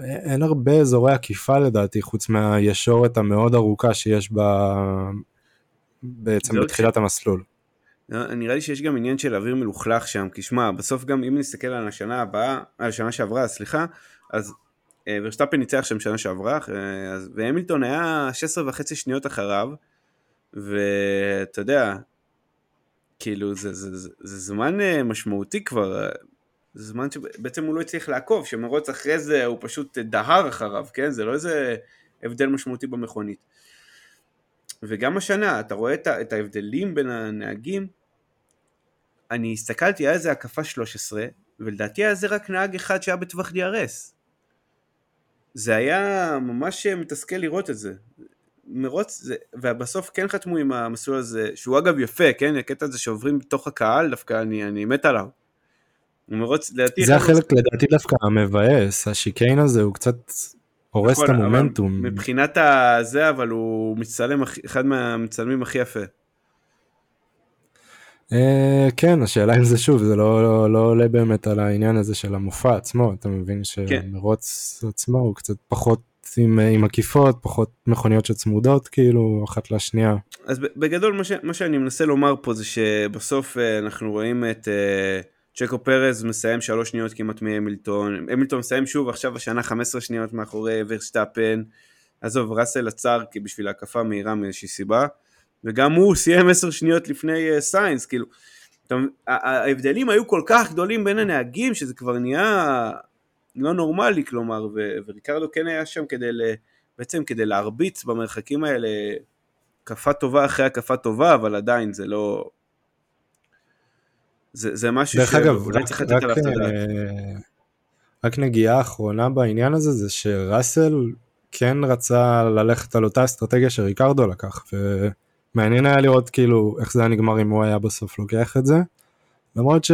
אין הרבה אזורי עקיפה לדעתי, חוץ מהישורת המאוד ארוכה שיש בה בעצם בתחילת ש... המסלול. לא, נראה לי שיש גם עניין של אוויר מלוכלך שם, כי שמע, בסוף גם אם נסתכל על השנה הבאה, על השנה שעברה, סליחה, אז אה, ורשטפן ניצח שם שנה שעברה, אז, והמילטון היה 16 וחצי שניות אחריו, ואתה יודע, כאילו זה, זה, זה, זה זמן אה, משמעותי כבר, אה, זה זמן שבעצם הוא לא הצליח לעקוב, שמרוץ אחרי זה הוא פשוט דהר אחריו, כן? זה לא איזה הבדל משמעותי במכונית. וגם השנה, אתה רואה את, את ההבדלים בין הנהגים, אני הסתכלתי, היה איזה הקפה 13, ולדעתי היה זה רק נהג אחד שהיה בטווח DRS. זה היה ממש מתסכל לראות את זה. מרוץ, זה, ובסוף כן חתמו עם המסלול הזה, שהוא אגב יפה, כן, הקטע הזה שעוברים בתוך הקהל, דווקא אני, אני מת עליו. מרוץ, לדעתי... זה החלק לדעתי דווקא המבאס, השיקיין הזה הוא קצת הורס את נכון, המומנטום. מבחינת הזה, אבל הוא מצטלם, אחד מהמצלמים הכי יפה. Uh, כן, השאלה אם זה שוב, זה לא, לא, לא עולה באמת על העניין הזה של המופע עצמו, אתה מבין. שמרוץ כן. עצמו הוא קצת פחות עם, עם עקיפות, פחות מכוניות שצמודות כאילו אחת לשנייה. אז בגדול מה, ש, מה שאני מנסה לומר פה זה שבסוף אה, אנחנו רואים את uh, צ'קו פרז מסיים שלוש שניות כמעט מהמילטון, המילטון מסיים שוב עכשיו השנה 15 שניות מאחורי ורשטאפן, עזוב ראסל עצר כי בשביל ההקפה מהירה מאיזושהי סיבה, וגם הוא סיים 10 שניות לפני סיינס, כאילו, ההבדלים היו כל כך גדולים בין הנהגים שזה כבר נהיה לא נורמלי כלומר, ו- וריקרדו כן היה שם כדי, ל- בעצם כדי להרביץ במרחקים האלה, הקפה טובה אחרי הקפה טובה, אבל עדיין זה לא... זה, זה משהו שאולי צריך לתת עליו את הדעת. אה, רק נגיעה אחרונה בעניין הזה זה שראסל כן רצה ללכת על אותה אסטרטגיה שריקרדו לקח ומעניין היה לראות כאילו איך זה היה נגמר אם הוא היה בסוף לוקח את זה למרות ש...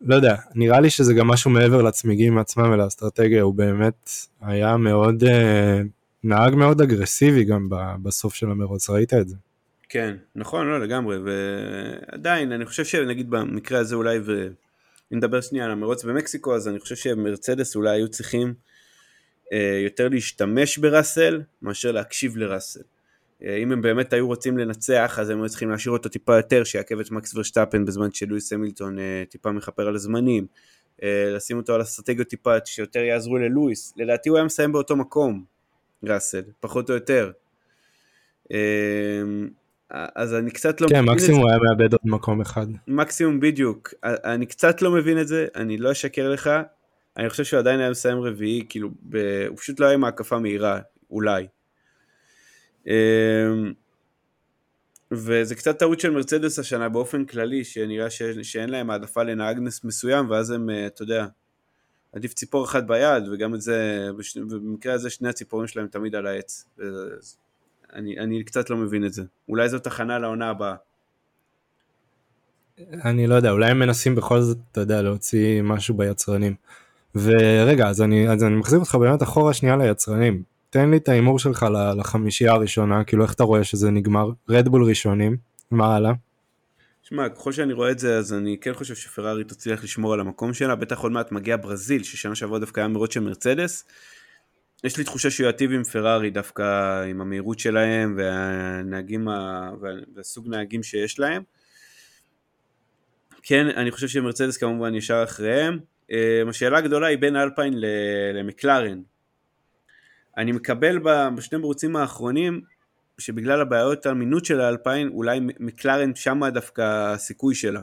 לא יודע, נראה לי שזה גם משהו מעבר לצמיגים עצמם ולאסטרטגיה, הוא באמת היה מאוד, אה, נהג מאוד אגרסיבי גם בסוף של המרוץ, ראית את זה? כן, נכון, לא לגמרי, ועדיין, אני חושב שנגיד במקרה הזה אולי, ואם נדבר שנייה על המרוץ במקסיקו, אז אני חושב שמרצדס אולי היו צריכים אה, יותר להשתמש בראסל, מאשר להקשיב לראסל. אה, אם הם באמת היו רוצים לנצח אז הם היו צריכים להשאיר אותו טיפה יותר שיעכב את מקס ורשטאפן בזמן שלואיס המילטון אה, טיפה מכפר על הזמנים אה, לשים אותו על אסטרטגיות טיפה שיותר יעזרו ללואיס לדעתי הוא היה מסיים באותו מקום ראסל פחות או יותר אז אני קצת לא כן, מבין את מקסימום זה. הוא היה מאבד עוד מקום אחד. מקסימום בדיוק. אני קצת לא מבין את זה, אני לא אשקר לך. אני חושב שהוא עדיין היה מסיים רביעי, כאילו, ב... הוא פשוט לא היה עם העקפה מהירה, אולי. אמ, וזה קצת טעות של מרצדס השנה באופן כללי, שנראה ש... שאין להם העדפה לנהג מסוים, ואז הם, אה, אתה יודע, עדיף ציפור אחת ביד, וגם את זה, בש... ובמקרה הזה שני הציפורים שלהם תמיד על העץ. אז אני, אני קצת לא מבין את זה. אולי זאת הכנה לעונה הבאה. אני לא יודע, אולי הם מנסים בכל זאת, אתה יודע, להוציא משהו ביצרנים. ורגע, אז אני, אז אני מחזיר אותך באמת אחורה שנייה ליצרנים. תן לי את ההימור שלך לחמישייה הראשונה, כאילו איך אתה רואה שזה נגמר? רדבול ראשונים, מה הלאה? שמע, ככל שאני רואה את זה, אז אני כן חושב שפרארי תצליח לשמור על המקום שלה, בטח עוד מעט מגיע ברזיל, ששנה שעברה דווקא היה מרוץ של מרצדס. יש לי תחושה שהוא יטיב עם פרארי דווקא עם המהירות שלהם והנהגים, ה... וה- והסוג נהגים שיש להם. כן, אני חושב שמרצדס כמובן ישר אחריהם. אה, השאלה הגדולה היא בין אלפיין למקלרן. אני מקבל בשני מרוצים האחרונים שבגלל הבעיות האמינות של האלפיין, אולי מקלרן שמה דווקא הסיכוי שלה.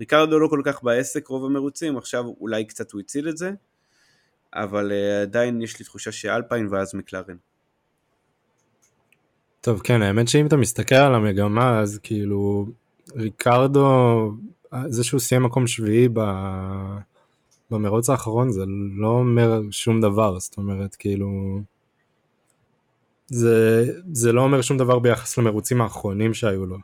ריקרדו לא כל כך בעסק רוב המרוצים, עכשיו אולי קצת הוא הציל את זה, אבל uh, עדיין יש לי תחושה שאלפיין ואז מקלרן. טוב, כן, האמת שאם אתה מסתכל על המגמה, אז כאילו, ריקרדו, זה שהוא סיים מקום שביעי ב... במרוץ האחרון, זה לא אומר שום דבר, זאת אומרת, כאילו... זה, זה לא אומר שום דבר ביחס למרוצים האחרונים שהיו לו.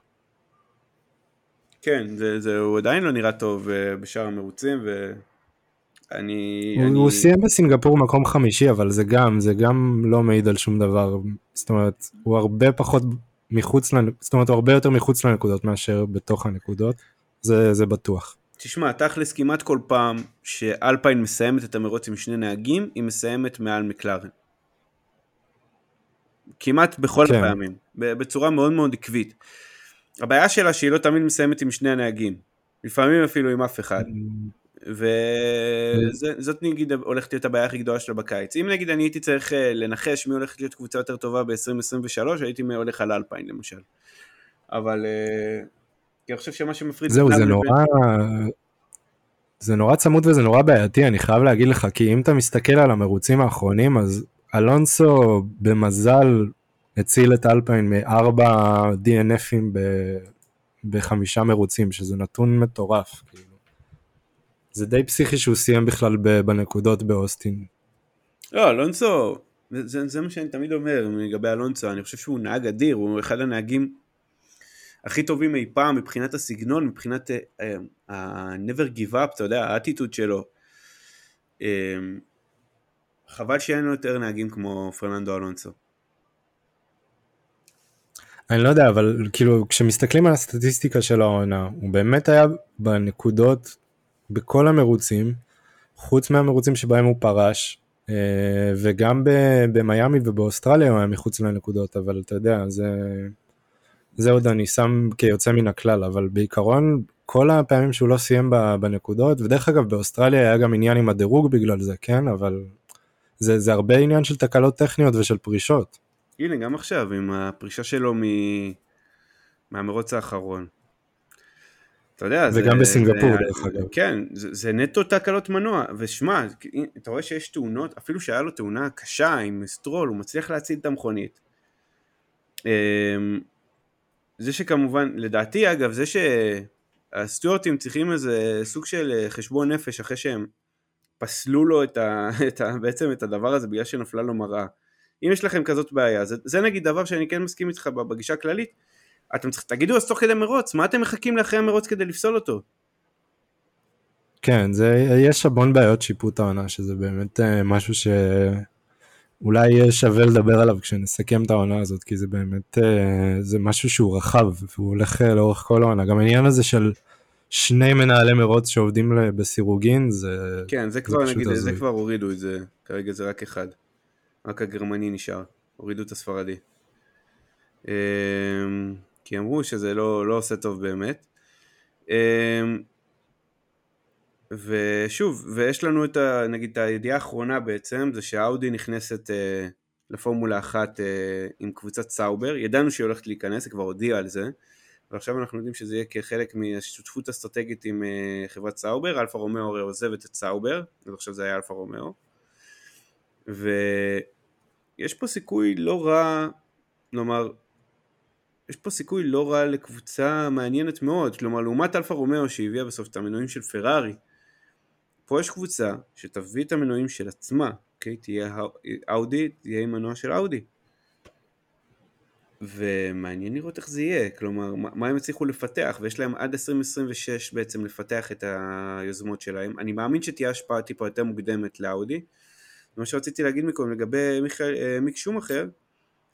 כן, זה, זה, הוא עדיין לא נראה טוב uh, בשאר המרוצים, ואני... הוא, אני... הוא סיים בסינגפור מקום חמישי, אבל זה גם, זה גם לא מעיד על שום דבר. זאת אומרת, הוא הרבה פחות מחוץ, לנ... זאת אומרת, הוא הרבה יותר מחוץ לנקודות מאשר בתוך הנקודות, זה, זה בטוח. תשמע, תכלס כמעט כל פעם שאלפיין מסיימת את המרוץ עם שני נהגים, היא מסיימת מעל מקלרן. כמעט בכל כן. הפעמים, בצורה מאוד מאוד עקבית. הבעיה שלה שהיא לא תמיד מסיימת עם שני הנהגים, לפעמים אפילו עם אף אחד. וזאת נגיד הולכת להיות הבעיה הכי גדולה שלה בקיץ. אם נגיד אני הייתי צריך אה, לנחש מי הולכת להיות קבוצה יותר טובה ב-2023, הייתי הולך על אלפיין למשל. אבל אה, כי אני חושב שמה שמפריד... זהו, זה נורא... זה נורא צמוד וזה נורא בעייתי, אני חייב להגיד לך, כי אם אתה מסתכל על המרוצים האחרונים, אז אלונסו במזל הציל את אלפיין מארבע DNFים ב... בחמישה מרוצים, שזה נתון מטורף, כאילו. זה די פסיכי שהוא סיים בכלל. בנקודות באוסטין. לא, אלונסו, זה, זה, מה שאני תמיד אומר לגבי אלונסו, אני חושב שהוא נהג אדיר, הוא אחד הנהגים הכי טובים אי פעם מבחינת הסגנון, מבחינת אה, ה-never give up, אתה יודע, האטיטוד שלו. אה, חבל שאין לו יותר נהגים כמו פרננדו אלונסו. אני לא יודע, אבל כאילו כשמסתכלים על הסטטיסטיקה של העונה, הוא באמת היה בנקודות בכל המרוצים, חוץ מהמרוצים שבהם הוא פרש, אה, וגם במיאמי ובאוסטרליה הוא היה מחוץ לנקודות, אבל אתה יודע, זה, זה עוד אני שם כיוצא מן הכלל, אבל בעיקרון כל הפעמים שהוא לא סיים בנקודות, ודרך אגב באוסטרליה היה גם עניין עם הדירוג בגלל זה, כן? אבל זה, זה הרבה עניין של תקלות טכניות ושל פרישות. הנה, גם עכשיו, עם הפרישה שלו מ... מהמרוץ האחרון. אתה יודע, וגם בסינגפור, זה, דרך אגב. כן, זה, זה נטו תקלות מנוע, ושמע, אתה רואה שיש תאונות, אפילו שהיה לו תאונה קשה עם סטרול, הוא מצליח להציל את המכונית. אמ, זה שכמובן, לדעתי אגב, זה שהסטוארטים צריכים איזה סוג של חשבון נפש אחרי שהם פסלו לו את ה, את ה, בעצם את הדבר הזה בגלל שנפלה לו מראה. אם יש לכם כזאת בעיה, זה, זה נגיד דבר שאני כן מסכים איתך בגישה הכללית, אתם צריכים, תגידו אז תוך כדי מרוץ, מה אתם מחכים לאחרי המרוץ כדי לפסול אותו? כן, זה, יש המון בעיות שיפוט העונה, שזה באמת אה, משהו שאולי יהיה שווה לדבר עליו כשנסכם את העונה הזאת, כי זה באמת, אה, זה משהו שהוא רחב, והוא הולך אה, לאורך כל העונה. גם העניין הזה של שני מנהלי מרוץ שעובדים בסירוגין, זה... כן, זה כבר פשוט נגיד, זה הזוי. כבר הורידו את זה, כרגע זה רק אחד. רק הגרמני נשאר, הורידו את הספרדי. אמ, כי אמרו שזה לא, לא עושה טוב באמת. אמ, ושוב, ויש לנו את ה, נגיד את הידיעה האחרונה בעצם, זה שהאודי נכנסת אה, לפורמולה אחת אה, עם קבוצת סאובר, ידענו שהיא הולכת להיכנס, היא כבר הודיעה על זה, ועכשיו אנחנו יודעים שזה יהיה כחלק מהשותפות אסטרטגית עם אה, חברת סאובר, אלפה רומאו הרי עוזבת את סאובר, אז עכשיו זה היה אלפה רומאו, ויש פה סיכוי לא רע, כלומר, יש פה סיכוי לא רע לקבוצה מעניינת מאוד, כלומר לעומת אלפה רומאו שהביאה בסוף את המנועים של פרארי, פה יש קבוצה שתביא את המנועים של עצמה, אוקיי? תהיה אאודי, תהיה עם מנוע של אאודי. ומעניין לראות איך זה יהיה, כלומר, מה הם הצליחו לפתח, ויש להם עד 2026 בעצם לפתח את היוזמות שלהם. אני מאמין שתהיה השפעה טיפה יותר מוקדמת לאאודי. מה שרציתי להגיד מקודם לגבי אה, מיק שומאחר,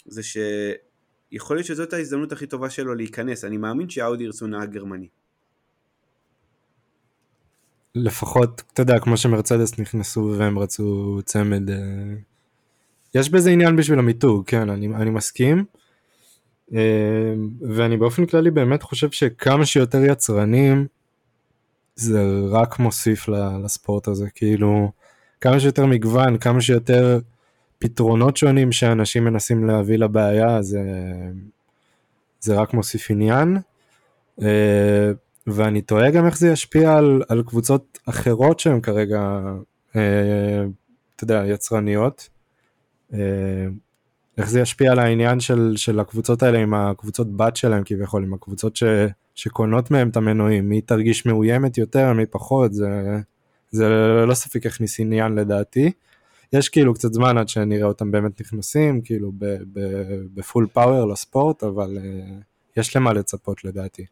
זה שיכול להיות שזאת ההזדמנות הכי טובה שלו להיכנס. אני מאמין שאאודי ירצו נהג גרמני. לפחות, אתה יודע, כמו שמרצדס נכנסו והם רצו צמד, אה, יש בזה עניין בשביל המיתוג, כן, אני, אני מסכים. אה, ואני באופן כללי באמת חושב שכמה שיותר יצרנים, זה רק מוסיף לספורט הזה, כאילו, כמה שיותר מגוון, כמה שיותר פתרונות שונים שאנשים מנסים להביא לבעיה, זה, זה רק מוסיף עניין. אה, ואני תוהה גם איך זה ישפיע על, על קבוצות אחרות שהן כרגע, אה, אתה יודע, יצרניות. אה, איך זה ישפיע על העניין של, של הקבוצות האלה עם הקבוצות בת שלהם כביכול, עם הקבוצות ש, שקונות מהם את המנועים, מי תרגיש מאוימת יותר, מי פחות, זה, זה לא ספק הכניס עניין לדעתי. יש כאילו קצת זמן עד שנראה אותם באמת נכנסים, כאילו בפול פאוור לספורט, אבל uh, יש למה לצפות לדעתי.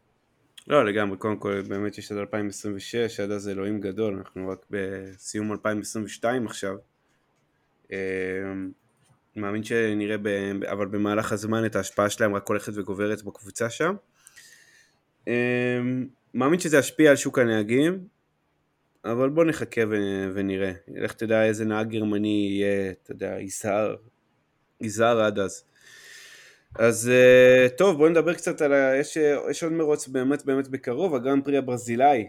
לא, לגמרי, קודם כל באמת יש עד 2026, עד אז אלוהים גדול, אנחנו רק בסיום 2022 עכשיו. אמ, מאמין שנראה, ב... אבל במהלך הזמן את ההשפעה שלהם רק הולכת וגוברת בקבוצה שם. אמ, מאמין שזה ישפיע על שוק הנהגים, אבל בוא נחכה ו... ונראה. לך תדע איזה נהג גרמני יהיה, אתה יודע, יזהר, יזהר עד אז. אז uh, טוב, בואו נדבר קצת על ה... יש, יש עוד מרוץ באמת באמת בקרוב, הגרנד פרי הברזילאי,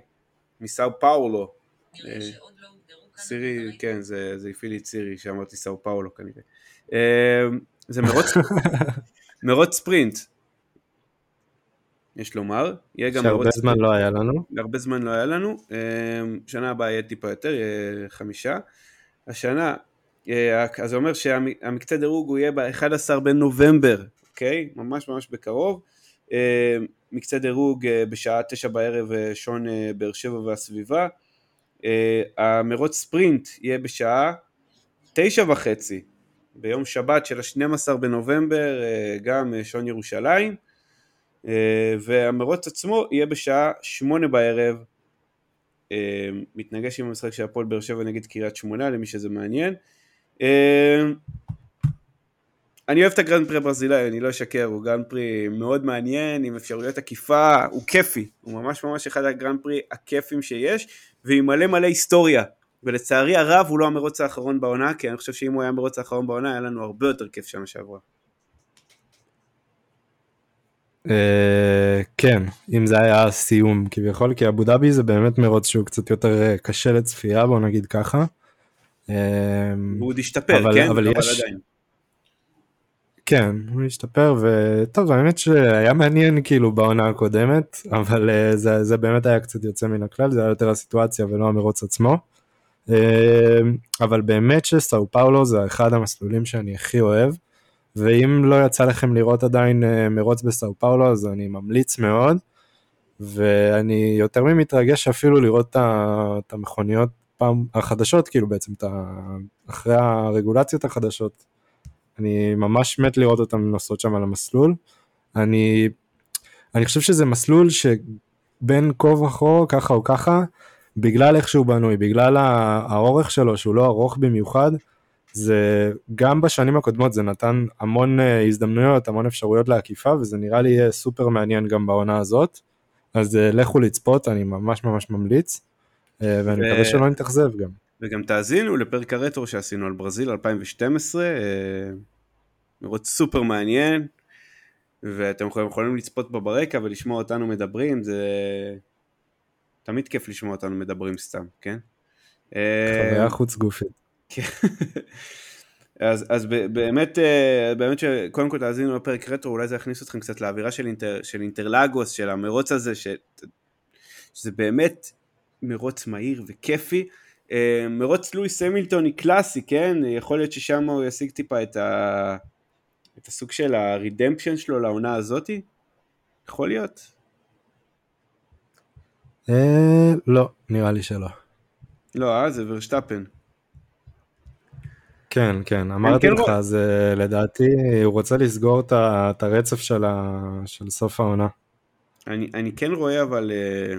מסאו פאולו. אה, לא סירי, כן, זה, זה הפעיל לי סירי שאמרתי סאו פאולו כנראה. Uh, זה מרוץ, מרוץ ספרינט, יש לומר. יהיה גם שהרבה זמן ספרינט. לא היה לנו. הרבה זמן לא היה לנו. Uh, שנה הבאה יהיה טיפה יותר, יהיה חמישה. השנה, uh, אז זה אומר שהמקצה דירוג הוא יהיה ב-11 בנובמבר אוקיי? ממש ממש בקרוב. אה, מקצה דירוג אה, בשעה תשע בערב אה, שעון באר שבע והסביבה. המרוץ ספרינט יהיה בשעה תשע וחצי ביום שבת של ה-12 בנובמבר, גם שעון ירושלים. והמרוץ עצמו יהיה בשעה שמונה בערב. מתנגש עם המשחק של הפועל באר שבע נגד קריית שמונה למי שזה מעניין. אני אוהב את הגרנד פרי הברזילאי, אני לא אשקר, הוא גרנד פרי מאוד מעניין, עם אפשרויות עקיפה, הוא כיפי, הוא ממש ממש אחד הגרנד פרי הכיפים שיש, ועם מלא מלא היסטוריה, ולצערי הרב הוא לא המרוץ האחרון בעונה, כי אני חושב שאם הוא היה המרוץ האחרון בעונה, היה לנו הרבה יותר כיף שנה שעברה. אה, כן, אם זה היה הסיום כביכול, כי אבו דאבי זה באמת מרוץ שהוא קצת יותר אה, קשה לצפייה, בוא נגיד ככה. הוא עוד השתפר, כן? אבל יש... עדיין. כן, הוא השתפר, וטוב, האמת שהיה מעניין כאילו בעונה הקודמת, אבל זה, זה באמת היה קצת יוצא מן הכלל, זה היה יותר הסיטואציה ולא המרוץ עצמו. Uh, אבל באמת שסאו פאולו זה אחד המסלולים שאני הכי אוהב, ואם לא יצא לכם לראות עדיין uh, מרוץ בסאו פאולו, אז אני ממליץ מאוד, ואני יותר ממתרגש אפילו לראות את המכוניות פעם, החדשות, כאילו בעצם, אחרי הרגולציות החדשות. אני ממש מת לראות אותם נוסעות שם על המסלול. אני, אני חושב שזה מסלול שבין כה וכה, ככה או ככה, בגלל איך שהוא בנוי, בגלל האורך שלו, שהוא לא ארוך במיוחד, זה גם בשנים הקודמות זה נתן המון אה, הזדמנויות, המון אפשרויות לעקיפה, וזה נראה לי יהיה סופר מעניין גם בעונה הזאת. אז אה, לכו לצפות, אני ממש ממש ממליץ, אה, ואני ו... מקווה שלא נתאכזב גם. וגם תאזינו לפרק הרטרו שעשינו על ברזיל 2012, אה, מרוץ סופר מעניין, ואתם יכולים לצפות בו ברקע ולשמוע אותנו מדברים, זה תמיד כיף לשמוע אותנו מדברים סתם, כן? חוויה חוץ גופית. כן. אז, אז באמת, אה, באמת שקודם כל תאזינו לפרק רטרו, אולי זה יכניס אתכם קצת לאווירה של, אינטר, של אינטרלגוס, של המרוץ הזה, ש, שזה באמת מרוץ מהיר וכיפי. אה, מרוץ לואיס המילטון קלאסי, כן? יכול להיות ששם הוא ישיג טיפה את, ה, את הסוג של הרידמפשן שלו לעונה הזאתי? יכול להיות. אה, לא, נראה לי שלא. לא, אה, זה ורשטפן. כן, כן, אמרתי כן לך, אז לדעתי הוא רוצה לסגור את הרצף של, סוף העונה. אני, אני כן רואה, אבל uh,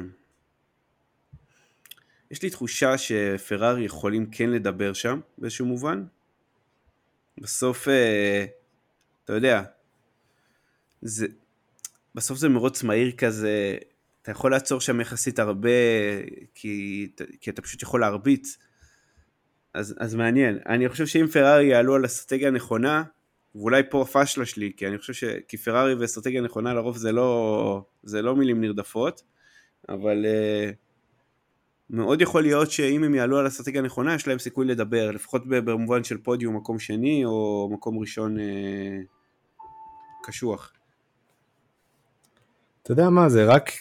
יש לי תחושה שפרארי יכולים כן לדבר שם באיזשהו מובן. בסוף, uh, אתה יודע, זה, בסוף זה מרוץ מהיר כזה, אתה יכול לעצור שם יחסית הרבה, כי, כי אתה פשוט יכול להרביץ. אז, אז מעניין. אני חושב שאם פרארי יעלו על אסטרטגיה נכונה, ואולי פה הפאשלה שלי, כי אני חושב ש... כי פרארי ואסטרטגיה נכונה לרוב זה לא, זה לא מילים נרדפות, אבל uh, מאוד יכול להיות שאם הם יעלו על אסטרטגיה נכונה, יש להם סיכוי לדבר, לפחות במובן של פודיום מקום שני, או מקום ראשון uh, קשוח. אתה יודע מה, זה רק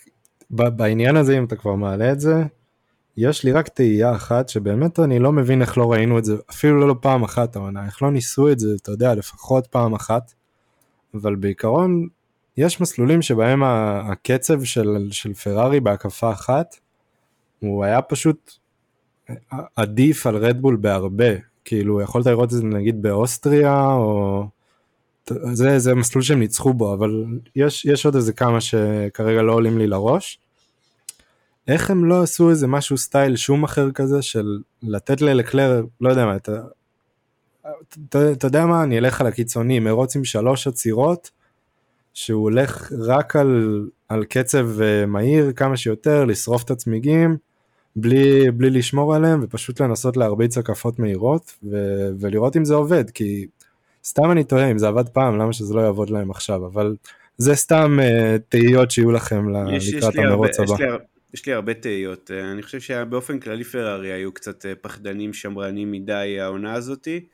בעניין הזה, אם אתה כבר מעלה את זה, יש לי רק תהייה אחת שבאמת אני לא מבין איך לא ראינו את זה, אפילו לא פעם אחת העונה, איך לא ניסו את זה, אתה יודע, לפחות פעם אחת, אבל בעיקרון יש מסלולים שבהם הקצב של, של פרארי בהקפה אחת, הוא היה פשוט עדיף על רדבול בהרבה, כאילו יכולת לראות את זה נגיד באוסטריה, או... זה, זה מסלול שהם ניצחו בו, אבל יש, יש עוד איזה כמה שכרגע לא עולים לי לראש. איך הם לא עשו איזה משהו סטייל שום אחר כזה של לתת ללקלר, לא יודע מה, אתה, אתה, אתה יודע מה, אני אלך על הקיצוני, מרוץ עם שלוש עצירות, שהוא הולך רק על, על קצב אה, מהיר כמה שיותר, לשרוף את הצמיגים, בלי, בלי לשמור עליהם, ופשוט לנסות להרביץ הקפות מהירות, ו, ולראות אם זה עובד, כי סתם אני טועה, אם זה עבד פעם, למה שזה לא יעבוד להם עכשיו, אבל זה סתם uh, תהיות שיהיו לכם יש, לקראת המרוץ הבא. יש לי, יש לי הרבה תהיות. אה, אני חושב שבאופן כללי פרארי היו קצת אה, פחדנים, שמרנים מדי העונה הזאתי,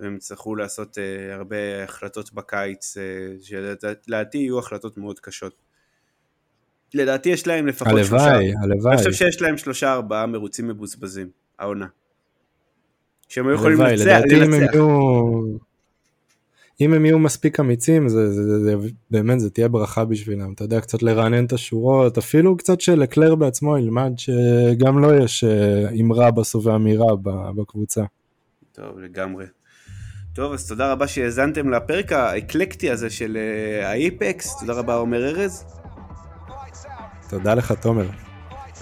והם יצטרכו לעשות אה, הרבה החלטות בקיץ, שלדעתי יהיו החלטות מאוד קשות. לדעתי יש להם לפחות הלוואי, שלושה, הלוואי. אני חושב שיש להם שלושה ארבעה מרוצים מבוזבזים, העונה. שהם היו יכולים לנצח. לדעתי אם הם יהיו... אם הם יהיו מספיק אמיצים זה, זה, זה, זה באמת זה תהיה ברכה בשבילם אתה יודע קצת לרענן את השורות אפילו קצת שלקלר בעצמו ילמד שגם לו לא יש אה, אמרה בסוף ואמירה בקבוצה. טוב לגמרי. טוב אז תודה רבה שהאזנתם לפרק האקלקטי הזה של אה, האיפקס תודה רבה עומר ארז. תודה לך תומר.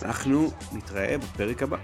אנחנו נתראה בפרק הבא.